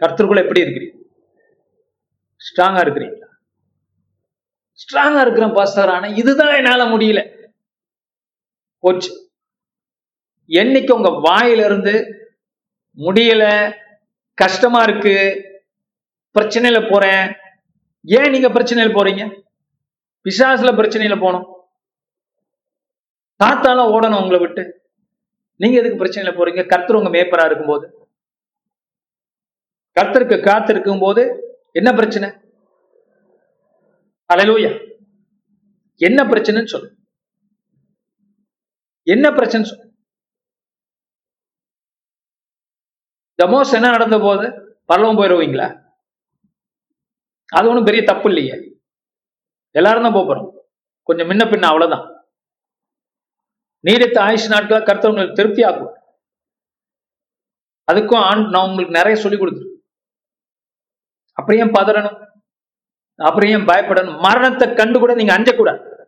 கர்த்தருக்குள்ள எப்படி இருக்கிறீங்க? ஸ்ட்ராங்கா இருக்கிறீங்க. ஸ்ட்ராங்கா இருக்கிறேன் பாஸ்டர் ஆனா இதுதான் என்னால முடியல. போச்சு. என்னைக்கு உங்க வாயில இருந்து முடியல கஷ்டமா இருக்கு பிரச்சனையில போறேன் ஏன் நீங்க பிரச்சனையில போறீங்க? பிசாசுல பிரச்சனையில போனோம். தாத்தாலும் ஓடணும் உங்களை விட்டு. நீங்க எதுக்கு பிரச்சனையில போறீங்க? கர்த்தர் உங்க மேப்பரா இருக்கும்போது. கர்த்தருக்கு காத்திருக்கும் போது என்ன பிரச்சனை? அலலூயா என்ன பிரச்சனைன்னு சொல்லு. என்ன பிரச்சனை சொல்லு. தமோஸ் என்ன நடந்த போது? பரலவம் போயிடுவீங்களா அது ஒண்ணும் பெரிய தப்பு இல்லையே. எல்லாரும் தான் போறோம். கொஞ்சம் முன்ன பின்ன அவ்வளவுதான். நீடித்த ஆயுஷ் நாட்களை கருத்தவங்களுக்கு உங்களுக்கு திருப்தி ஆகும் அதுக்கும் ஆண் நான் உங்களுக்கு நிறைய சொல்லி கொடுத்துருக்கேன். அப்படியே பதறணும் அப்புறம் ஏன் பயப்படணும்? மரணத்தை கண்டு கூட நீங்க அஞ்சக்கூடாது.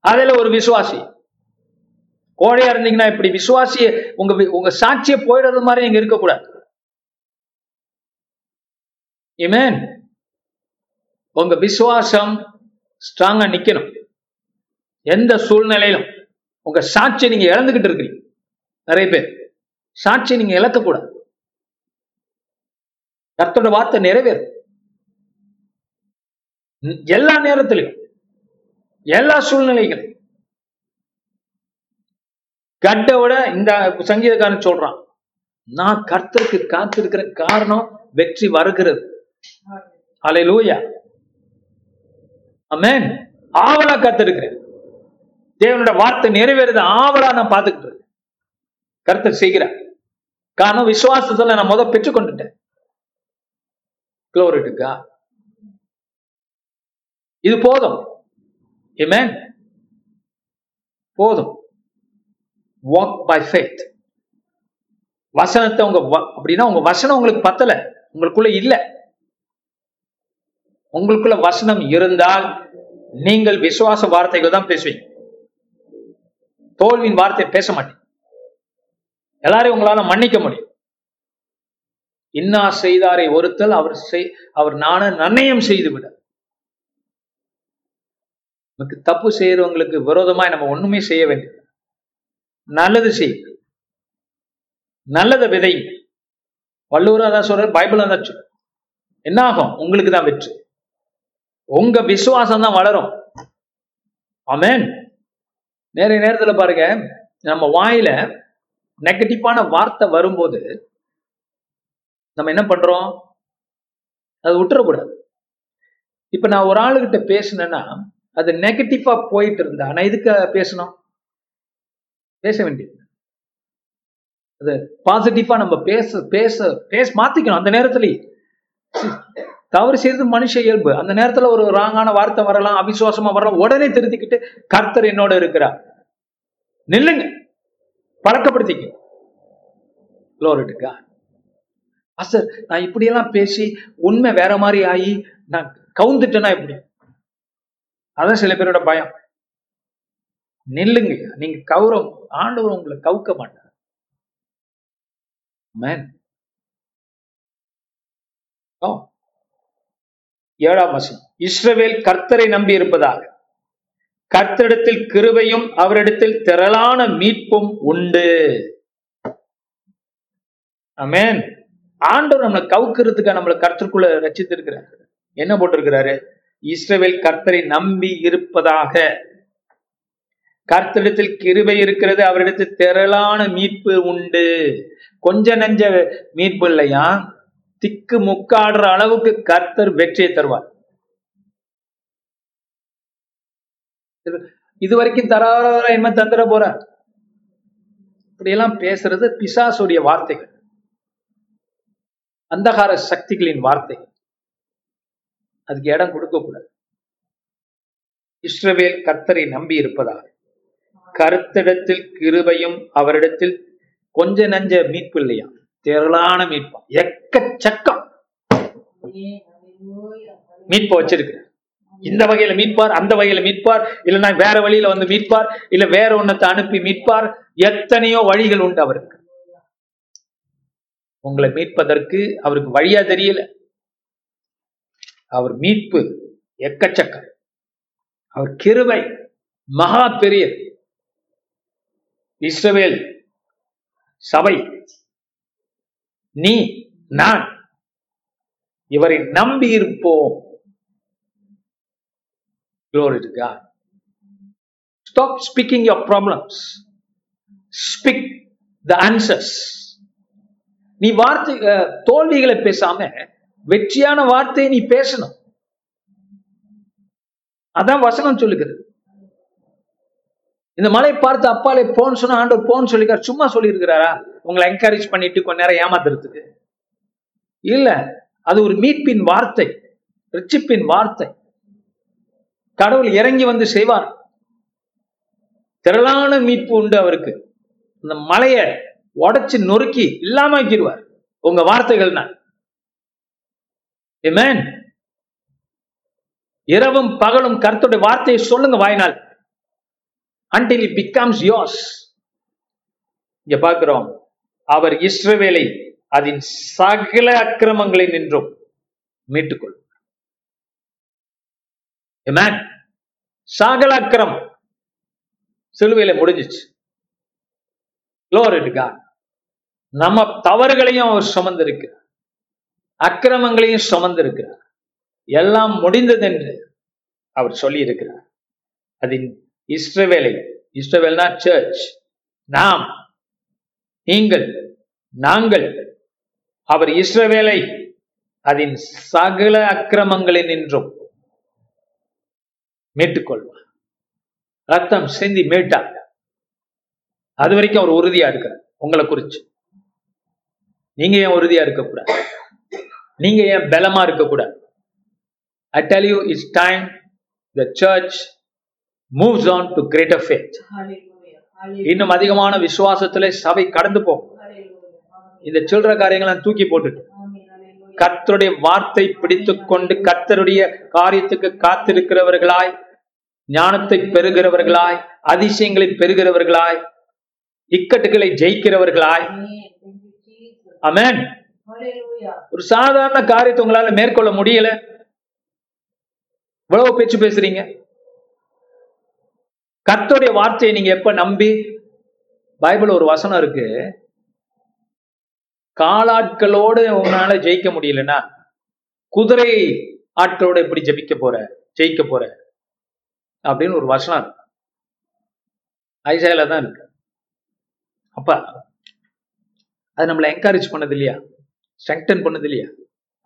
அதுல ஒரு விசுவாசி. கோழையா இருந்தீங்கன்னா இப்படி விசுவாசிய உங்க உங்க சாட்சியை போயிடுறது மாதிரி நீங்க இருக்கக்கூடாது. Amen. உங்க விசுவாசம் ஸ்ட்ராங்கா நிக்கணும். எந்த சூழ்நிலையிலும் உங்க சாட்சியை நீங்க இழந்துகிட்டு இருக்கிறீங்க. நிறைய பேர். சாட்சியை நீங்க இழக்கக்கூடாது. கர்த்தோட வார்த்தை நிறைவேறும். எல்லா நேரத்திலையும் எல்லா சூழ்நிலைகளையும் கட்டை விட இந்த சங்கீதக்காரன் சொல்றான் நான் கர்த்தருக்கு காத்திருக்கிற காரணம் வெற்றி வருகிறது. அலையிலூயா அமேன் ஆவலா காத்திருக்கிறேன். தேவனோட வார்த்தை நிறைவேறது ஆவலா நான் பார்த்துக்கிட்டு இருக்கேன். கர்த்தர் செய்கிறார். காரணம் விசுவாசத்துல நான் முத பெற்றுக்கொண்டுட்டேன். Glory. இது போதும். ஏமேன் போதும். வாக் பை ஃபேத் வசனத்தை உங்க வ- அப்படின்னா உங்க வசனம் உங்களுக்கு பத்தல. உங்களுக்குள்ள இல்ல. உங்களுக்குள்ள வசனம் இருந்தால் நீங்கள் விசுவாச வார்த்தைகள் தான் பேசுவீங்க. தோல்வியின் வார்த்தை பேச மாட்டீங்க. எல்லாரையும் உங்களால மன்னிக்க முடியும். இன்னா செய்தாரை ஒருத்தல் அவர் செய் அவர் நான நன்னயம் செய்து விட தப்பு செய்யறவங்களுக்கு விரோதமாய் நம்ம ஒண்ணுமே செய்ய வேண்டியது நல்லது செய். நல்லதை விதை. வள்ளுவரா தான் சொல்ற பைபிள் தான் சொல்ற என்ன ஆகும்? உங்களுக்கு தான் வெற்றி. உங்க விசுவாசம் தான் வளரும். ஆமேன். நிறைய நேரத்துல பாருங்க நம்ம வாயில நெகட்டிவான வார்த்தை வரும்போது நம்ம என்ன பண்றோம்? அது விட்டுறக்கூடாது. இப்ப நான் ஒரு ஆளுகிட்ட பேசினேன்னா அது நெகட்டிவா போயிட்டு இருந்தா நான் எதுக்கு பேசணும்? பேச வேண்டியது. அது பாசிட்டிவா நம்ம பேச பேச பேச மாத்திக்கணும் அந்த நேரத்திலேயே தவறு செய்தது மனுஷ இயல்பு. அந்த நேரத்துல ஒரு ராங்கான வார்த்தை வரலாம் அவிசுவாசமா வரலாம் உடனே திருத்திக்கிட்டு கர்த்தர் என்னோட இருக்கிறார். நில்லுங்க. பழக்கப்படுத்திக்க Glory to God. நான் இப்படியெல்லாம் பேசி உண்மை வேற மாதிரி ஆகி நான் கவுந்துட்டேன்னா எப்படி? அதான் சில பேரோட பயம். நில்லுங்க. நீங்க கௌரவம் ஆண்டவர் உங்களை கவுக்க மாட்டார். Amen. Oh. ஏழாம் வசனம். இஸ்ரவேல் கர்த்தரை நம்பி இருப்பதாக. கர்த்தரிடத்தில் கிருபையும் அவரிடத்தில் திரளான மீட்பும் உண்டு. அமேன் ஆண்டவர் நம்மளை கவுக்கிறதுக்காக நம்மளை கருத்துக்குள்ள ரச்சித்திருக்கிறார். என்ன போட்டிருக்கிறாரு? இஸ்ரவேல் கர்த்தரை நம்பி இருப்பதாக. கர்த்தரிடத்தில் கிருபை இருக்கிறது அவரிடத்தில் திரளான மீட்பு உண்டு. கொஞ்ச நஞ்ச மீட்பு இல்லையா? திக்கு முக்காடுற அளவுக்கு கர்த்தர் வெற்றியை தருவார். இது வரைக்கும் தராத என்ன தந்துட போறார் இப்படியெல்லாம் பேசுறது பிசாசுடைய வார்த்தைகள். அந்தகார சக்திகளின் வார்த்தைகள். அதுக்கு இடம் கொடுக்கக்கூடாது இஸ்ரவேல் கர்த்தரை நம்பி இருப்பதால் கருத்திடத்தில் கிருபையும் அவரிடத்தில் கொஞ்ச நஞ்ச மீட்பு இல்லையா? திரளான மீட்பா. எக்கச்சக்கம். மீட்பு வச்சிருக்கிறார். இந்த வகையில மீட்பார் அந்த வகையில மீட்பார் இல்லைன்னா வேற வழியில வந்து மீட்பார் இல்ல வேற ஒன்னத்தை அனுப்பி மீட்பார் எத்தனையோ வழிகள் உண்டு அவருக்கு. உங்களை மீட்பதற்கு அவருக்கு வழியா தெரியல. அவர் மீட்பு எக்கச்சக்கம் அவர் கிருவை மகா பெரிய இஸ்ரவேல் சபை நீ நான் இவரை நம்பி இருப்போம் Glory to God. Stop speaking your problems. Speak the answers. நீ வார்த்தை தோல்விகளை பேசாம வெற்றியான வார்த்தையை நீ பேசணும். அதான் வசனம் சொல்லுகிறது. இந்த மலை பார்த்து அப்பாலே போன்னு சொன்னா ஆண்டவர் போன்னு சொல்லிக்கிறார் சும்மா சொல்லியிருக்கிறாரா? உங்களை என்கரேஜ் பண்ணிட்டு கொஞ்ச நேரம் ஏமாத்துறதுக்கு. இல்ல அது ஒரு மீட்பின் வார்த்தை ரிச்சிப்பின் வார்த்தை. கடவுள் இறங்கி வந்து செய்வார். திரளான மீட்பு உண்டு அவருக்கு. அந்த மலையை உடைச்சு நொறுக்கி இல்லாம ஆக்கிடுவார். உங்க வார்த்தைகள்னா. Amen. இரவும் பகலும் கருத்துடைய வார்த்தையை சொல்லுங்க வாய்னால். Until இட் பிகம்ஸ் யோஸ் இங்க பார்க்கிறோம். அவர் இஸ்ரவேலை அதன் சகல அக்கிரமங்களை நின்றும். மீட்டுக்கொள்ளும் சகல அக்கிரமம் சிலுவையில முடிஞ்சிச்சு. நம்ம தவறுகளையும் அவர் சுமந்திருக்கிறார். அக்கிரமங்களையும் சுமந்திருக்கிறார். எல்லாம் முடிந்தது என்று அவர் சொல்லி இருக்கிறார் அதின் இஸ்ரவேலை இஸ்ரவேல்னா சர்ச் நாம் நீங்கள் நாங்கள் அவர் இஸ்ரவேலை அதன் சகல அக்கிரமங்களில் நின்றும் மீட்டுக்கொள்வார். ரத்தம் சிந்தி மீட்டார். அது வரைக்கும் அவர் உறுதியா இருக்கிறார். உங்களை குறிச்சு. நீங்க ஏன் உறுதியா இருக்கக்கூடாது? நீங்க ஏன் பலமா இருக்கக்கூடாது I tell you, it's time the church moves on to greater faith. இன்னும் அதிகமான விசுவாசத்திலே சபை கடந்து போகும். இந்த சில்லற காரியங்களாம் தூக்கி போட்டுட்டு. கர்த்தருடைய வார்த்தை பிடித்துக் கொண்டு கர்த்தருடைய காரியத்துக்கு காத்திருக்கிறவர்களாய் ஞானத்தை பெறுகிறவர்களாய் அதிசயங்களை பெறுகிறவர்களாய் இக்கட்டுகளை ஜெயிக்கிறவர்களாய். அமேன் ஒரு சாதாரண காரியத்தை உங்களால மேற்கொள்ள முடியல. இவ்வளவு பேச்சு பேசுறீங்க. கத்தோடைய வார்த்தையை நீங்க எப்ப நம்பி? பைபிள் ஒரு வசனம் இருக்கு. காலாட்களோடு உன்னால ஜெயிக்க முடியலன்னா குதிரை ஆட்களோட எப்படி ஜெபிக்க போற? ஜெயிக்க போற. அப்படின்னு ஒரு வசனம் இருக்கு. ஐசாயில தான் இருக்கு. அப்ப அது நம்மளை என்கரேஜ் பண்ணது இல்லையா? ஸ்ட்ரெங்டன் பண்ணது இல்லையா?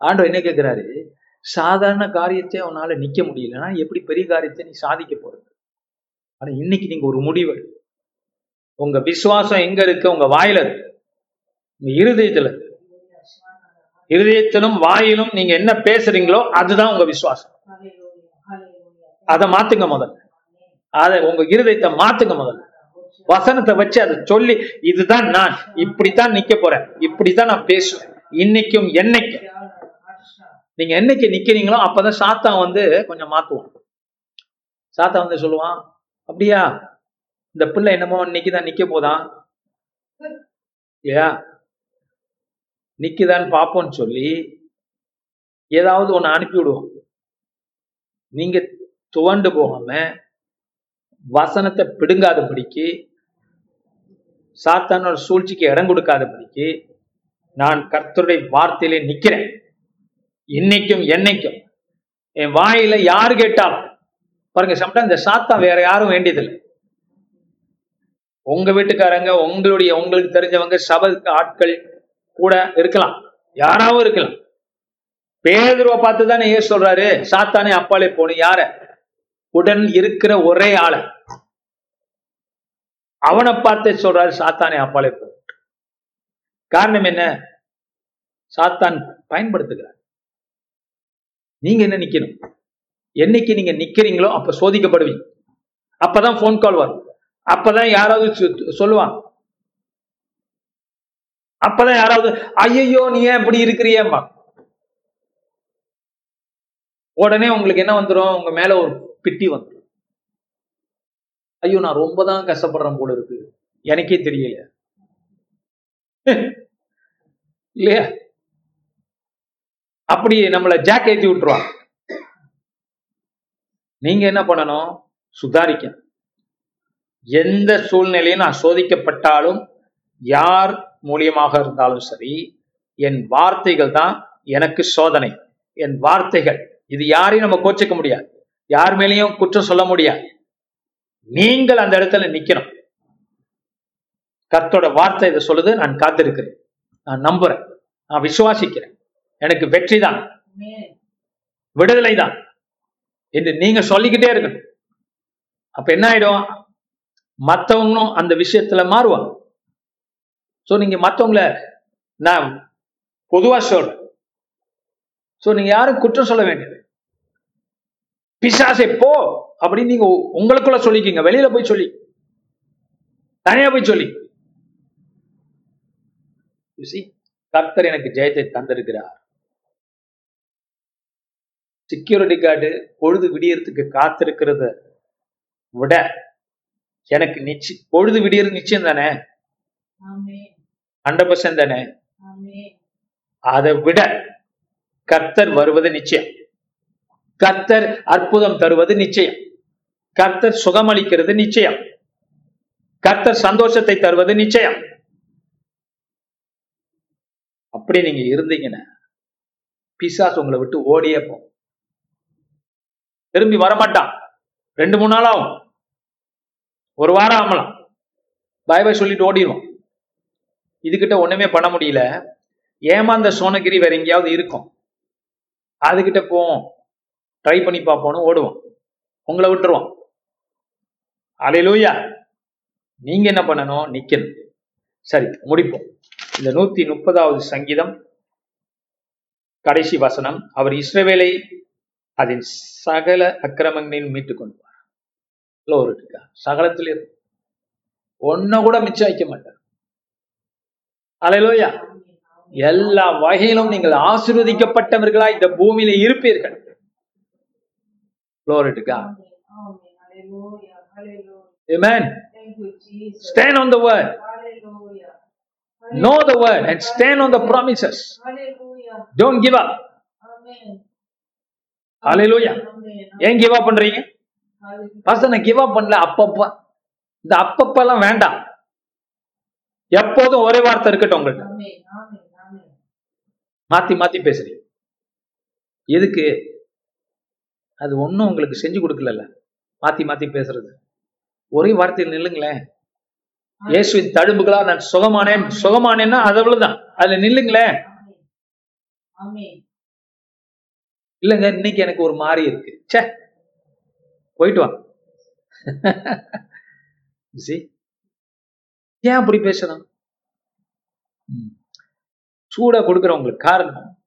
ஆண்டவர் என்ன கேட்கிறாரு? சாதாரண காரியத்தை உன்னால நிக்க முடியலன்னா எப்படி பெரிய காரியத்தை நீ சாதிக்க போறது ஆனா இன்னைக்கு நீங்க ஒரு முடிவு உங்கள் உங்க விசுவாசம் எங்க இருக்கு? உங்க வாயில இருக்கு. உங்க இருதயத்துல இருக்கு. இருதயத்திலும் வாயிலும் நீங்க என்ன பேசுறீங்களோ அதுதான் உங்க விசுவாசம். அதை மாத்துங்க முதல்ல. அதை உங்க இருதயத்தை மாத்துங்க முதல்ல. வசனத்தை வச்சு அதை சொல்லி இதுதான் நான். இப்படித்தான் நிக்க போறேன். இப்படித்தான் நான் பேசுவேன். இன்னைக்கும் என்னைக்கும் நீங்க என்னைக்கு நிக்கிறீங்களோ அப்பதான் சாத்தான் வந்து கொஞ்சம் மாத்துவான். சாத்தா வந்து சொல்லுவான் அப்படியா? இந்த பிள்ளை என்னமோ இன்னைக்குதான் நிக்க போதான் இல்லையா நிக்குதான்னு பார்ப்போம்னு சொல்லி ஏதாவது ஒண்ணு அனுப்பி விடுவோம். நீங்க துவண்டு போகாம வசனத்தை பிடுங்காதபடிக்கு சாத்தானோட சூழ்ச்சிக்கு இடம் கொடுக்காதபடிக்கு நான் கர்த்தருடைய வார்த்தையிலே நிக்கிறேன். இன்னைக்கும் என்னைக்கும். என் வாயில யாரு கேட்டாலும் பாருங்க சம்டைம் இந்த சாத்தா வேற யாரும் வேண்டியதில்லை. உங்க வீட்டுக்காரங்க உங்களுடைய உங்களுக்கு தெரிஞ்சவங்க சபைக்கு ஆட்கள் கூட இருக்கலாம். யாராவும் இருக்கலாம். பேதுருவை பார்த்து தானே ஏன் சொல்றாரு சாத்தானே அப்பாலே போன. யார? உடன் இருக்கிற ஒரே ஆள. அவனை பார்த்து சொல்றாரு சாத்தானே அப்பாலே போ. காரணம் என்ன? சாத்தான் பயன்படுத்துகிறார். நீங்க என்ன நிக்கணும்? என்னைக்கு நீங்க நிக்கிறீங்களோ அப்ப சோதிக்கப்படுவீங்க. அப்பதான் போன் கால் வரும். அப்பதான் யாராவது சொல்லுவான் அப்பதான் யாராவது ஐயோ நீ ஏன் இப்படி இருக்கிறியம்மா? உடனே உங்களுக்கு என்ன வந்துடும் உங்க மேல ஒரு பிட்டி வந்துடும் ஐயோ நான் ரொம்ப தான் கஷ்டப்படுறேன் போல இருக்கு. எனக்கே தெரியல. இல்லையா? அப்படி நம்மள ஜாக் ஏத்தி விட்டுருவாங்க நீங்க என்ன பண்ணணும்? சுதாரிக்க எந்த சூழ்நிலையும் நான் சோதிக்கப்பட்டாலும் யார் மூலியமாக இருந்தாலும் சரி என் வார்த்தைகள் தான் எனக்கு சோதனை. என் வார்த்தைகள். இது யாரையும் நம்ம கோச்சிக்க முடியாது. யார் மேலேயும் குற்றம் சொல்ல முடியாது. நீங்கள் அந்த இடத்துல நிக்கணும். கர்த்தோட வார்த்தை இதை சொல்லுது நான் காத்திருக்கிறேன். நான் நம்புறேன். நான் விசுவாசிக்கிறேன். எனக்கு வெற்றி தான். விடுதலை தான். என்று நீங்க சொல்லிக்கிட்டே இருக்கணும். அப்ப என்ன ஆயிடும்? மத்தவங்களும் அந்த விஷயத்துல மாறுவாங்க. சோ நீங்க மத்தவங்கள நான் பொதுவா சொல்றேன். சோ நீங்க யாரும் குற்றம் சொல்ல வேண்டியது பிசாசே போ அப்படின்னு நீங்க உங்களுக்குள்ள சொல்லிக்கிங்க. வெளியில போய் சொல்லி. தனியா போய் சொல்லி. See, கர்த்தர் எனக்கு ஜெயத்தை தந்திருக்கிறார். செக்யூரிட்டி கார்டு பொழுது விடியறதுக்கு காத்திருக்கிறத விட எனக்கு நிச்சய பொழுது விடியறது நிச்சயம் தானே? ஹண்ட்ரட் பர்சன்ட் தானே? அதை விட கர்த்தர் வருவது நிச்சயம். கர்த்தர் அற்புதம் தருவது நிச்சயம். கர்த்தர் சுகமளிக்கிறது நிச்சயம். கர்த்தர் சந்தோஷத்தை தருவது நிச்சயம். அப்படியே நீங்க இருந்தீங்கன்னா பிசாஸ் உங்களை விட்டு ஓடியே போ திரும்பி வரமாட்டான். ரெண்டு மூணு நாள் ஆகும். ஒரு வாரம் ஆகலாம். பாய் பாய் சொல்லிட்டு ஓடிடுவோம் இதுகிட்ட ஒண்ணுமே பண்ண முடியல. ஏமாந்த சோனகிரி வேற எங்கேயாவது இருக்கும். அதுகிட்ட போவோம். ட்ரை பண்ணி பார்ப்போம்னு ஓடுவோம். உங்களை விட்டுருவோம். அலையிலூயா. நீங்க என்ன பண்ணணும்? நிக்கணும். சரி முடிப்போம். இந்த நூத்தி முப்பதாவது சங்கீதம் கடைசி வசனம் அவர் இஸ்ரவேலை அதன் சகல அக்கிரமங்களில் மீட்டுக் கொண்டுவார் ஒரு இருக்கா? சகலத்தில் ஒன்ன கூட மிச்சம் வைக்க மாட்டார். அலையிலோயா. எல்லா வகையிலும் நீங்கள் ஆசீர்வதிக்கப்பட்டவர்களா இந்த பூமியில இருப்பீர்கள். Hallelujah Amen. Stand on the word. Know the word and stand on the promises. hallelujah. Don't give up. amen. Hallelujah. amen. ஏன் give up பண்றீங்க? பாஸ்டர் நான் give up பண்ணல அப்பப்ப. இந்த அப்பப்பெல்லாம் வேண்டாம். எப்போதும் ஒரே வார்த்தை இருக்கட்டும் amen. மாத்தி மாத்தி பேசுறீங்க. எதுக்கு? அது ஒண்ணும் உங்களுக்கு செஞ்சு கொடுக்கல மாத்தி மாத்தி பேசுறது. ஒரே வார்த்தையில் நில்லுங்களேன். இயேசுவின் தழும்புகளா நான் சுகமானேன். சுகமானேன்னா அது அவ்வளவுதான். அதுல நில்லுங்களேன் இல்லைங்க இன்னைக்கு எனக்கு ஒரு மாறி இருக்கு. ச்சே. போயிட்டு வா. See? ஏன் அப்படி பேசணும். சூடா கொடுக்குறவங்களுக்கு காரணம்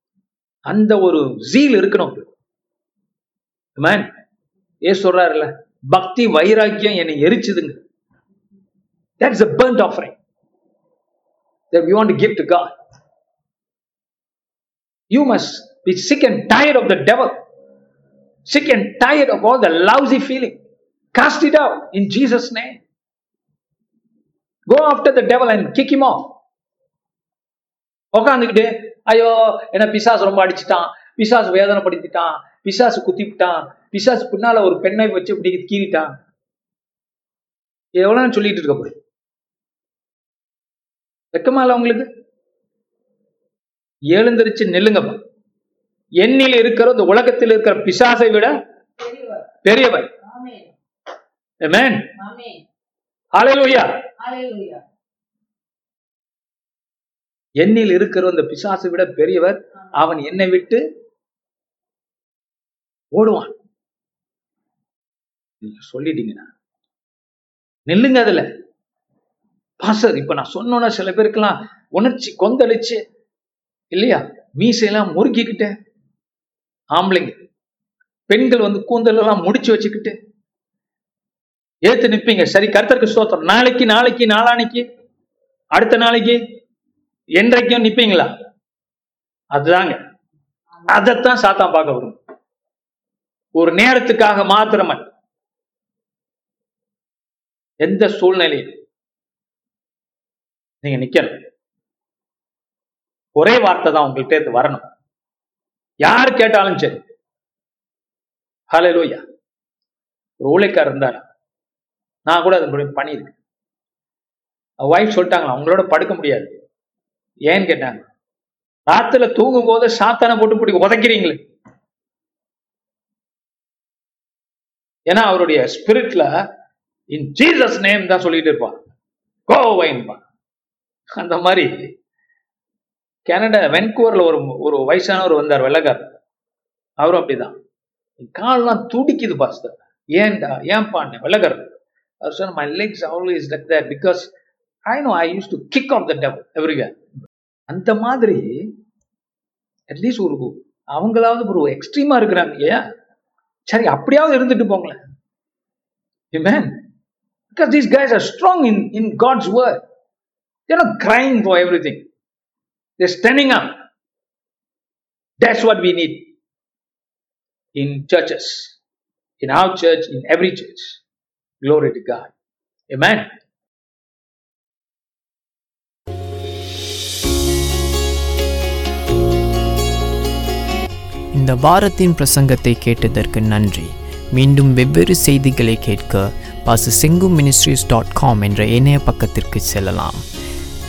அந்த ஒரு ஜீல் இருக்கணும் Amen. ஏசு சொல்றாருல்ல பக்தி வைராக்கியம் என்னை எரிச்சுதுங்க. That is a burnt offering that we want to give to God you must be sick and tired of the devil sick and tired of all the lousy feeling cast it out in Jesus name go after the devil and kick him off உட்காந்துக்கிட்டு ஐயோ என்ன பிசாசு ரொம்ப அடிச்சிட்டான் பிசாசு வேதனைப்படுத்திட்டான் பிசாசு குத்திவிட்டான் பிசாசு பின்னால ஒரு பெண்ணை வச்சு இப்படி கீறிட்டான் எவ்வளவு சொல்லிட்டு இருக்க போய் வெக்கமா இல்ல உங்களுக்கு? எழுந்திருச்சு நில்லுங்கப்பா. எண்ணில் இருக்கிற இந்த உலகத்தில் இருக்கிற பிசாசை விட பெரியவர். எண்ணில் இருக்கிற இந்த பிசாசை விட பெரியவர் அவன் என்னை விட்டு ஓடுவான். நீங்க சொல்லிட்டீங்கன்னா. நில்லுங்க அதுல. பாசர் இப்ப நான் சொன்னோன்னா சில பேருக்கெல்லாம் உணர்ச்சி கொந்தளிச்சு. இல்லையா? மீசையெல்லாம் முறுக்கிக்கிட்டு ஆம்பளைங்க பெண்கள் வந்து கூந்தல் எல்லாம் முடிச்சு வச்சுக்கிட்டு ஏத்து நிப்பீங்க. சரி கர்த்தருக்கு ஸ்தோத்திரம். நாளைக்கு நாளைக்கு நாளானைக்கு அடுத்த நாளைக்கு என்றைக்கும் நிப்பீங்களா? அதுதாங்க. அதைத்தான் சாத்தா பார்க்க வரும். ஒரு நேரத்துக்காக மாத்திரம எந்த சூழ்நிலையும் நீங்க நிக்கணும். ஒரே வார்த்தை தான் உங்கள்கிட்ட இருந்து வரணும். யார் கேட்டாலும் சரி. ஹலோ லோய்யா ஒரு ஊழியக்காரர் இருந்தார். நான் கூட அதன் முடி- பண்ணியிருக்கேன். ஒய்ஃப் சொல்லிட்டாங்களா அவங்களோட படுக்க முடியாது. ஏன்னு கேட்டாங்க. ராத்துல தூங்கும் போது சாத்தான போட்டு பிடிக்க உதைக்கிறீங்களே. ஏன்னா அவருடைய ஸ்பிரிட்ல இன் ஜீசஸ் நேம் தான் சொல்லிட்டு இருப்பான். கோவைன்பா அந்த மாதிரி. கனடா வென்கூவரில் ஒரு ஒரு வயசானவர் வந்தார் வெள்ளக்கார் அவரும் அப்படிதான். கால்லாம் துடிக்குது பாஸ்டர். ஏன்டா ஏன்பான்னு வெள்ளக்கார் அவர் சொன்ன my legs always like that because I know I used to kick off the devil everywhere அந்த மாதிரி அட்லீஸ்ட் ஒரு அவங்களாவது ஒரு எக்ஸ்ட்ரீமா இருக்கிறாங்க இல்லையா? சரி அப்படியாவது இருந்துட்டு போங்களேன். Amen. Because these guys are strong in in God's word. They're not crying for everything. They're standing up. That's what we need in churches, in our church, in every church. Glory to God. Amen. இந்த வாரத்தின் பிரசங்கத்தை கேட்டதற்கு நன்றி மீண்டும் வெவ்வேறு செய்திகளை கேட்க பாச செங்கு மினிஸ்ட்ரிஸ் டாட் காம் என்ற இணைய பக்கத்திற்கு செல்லலாம்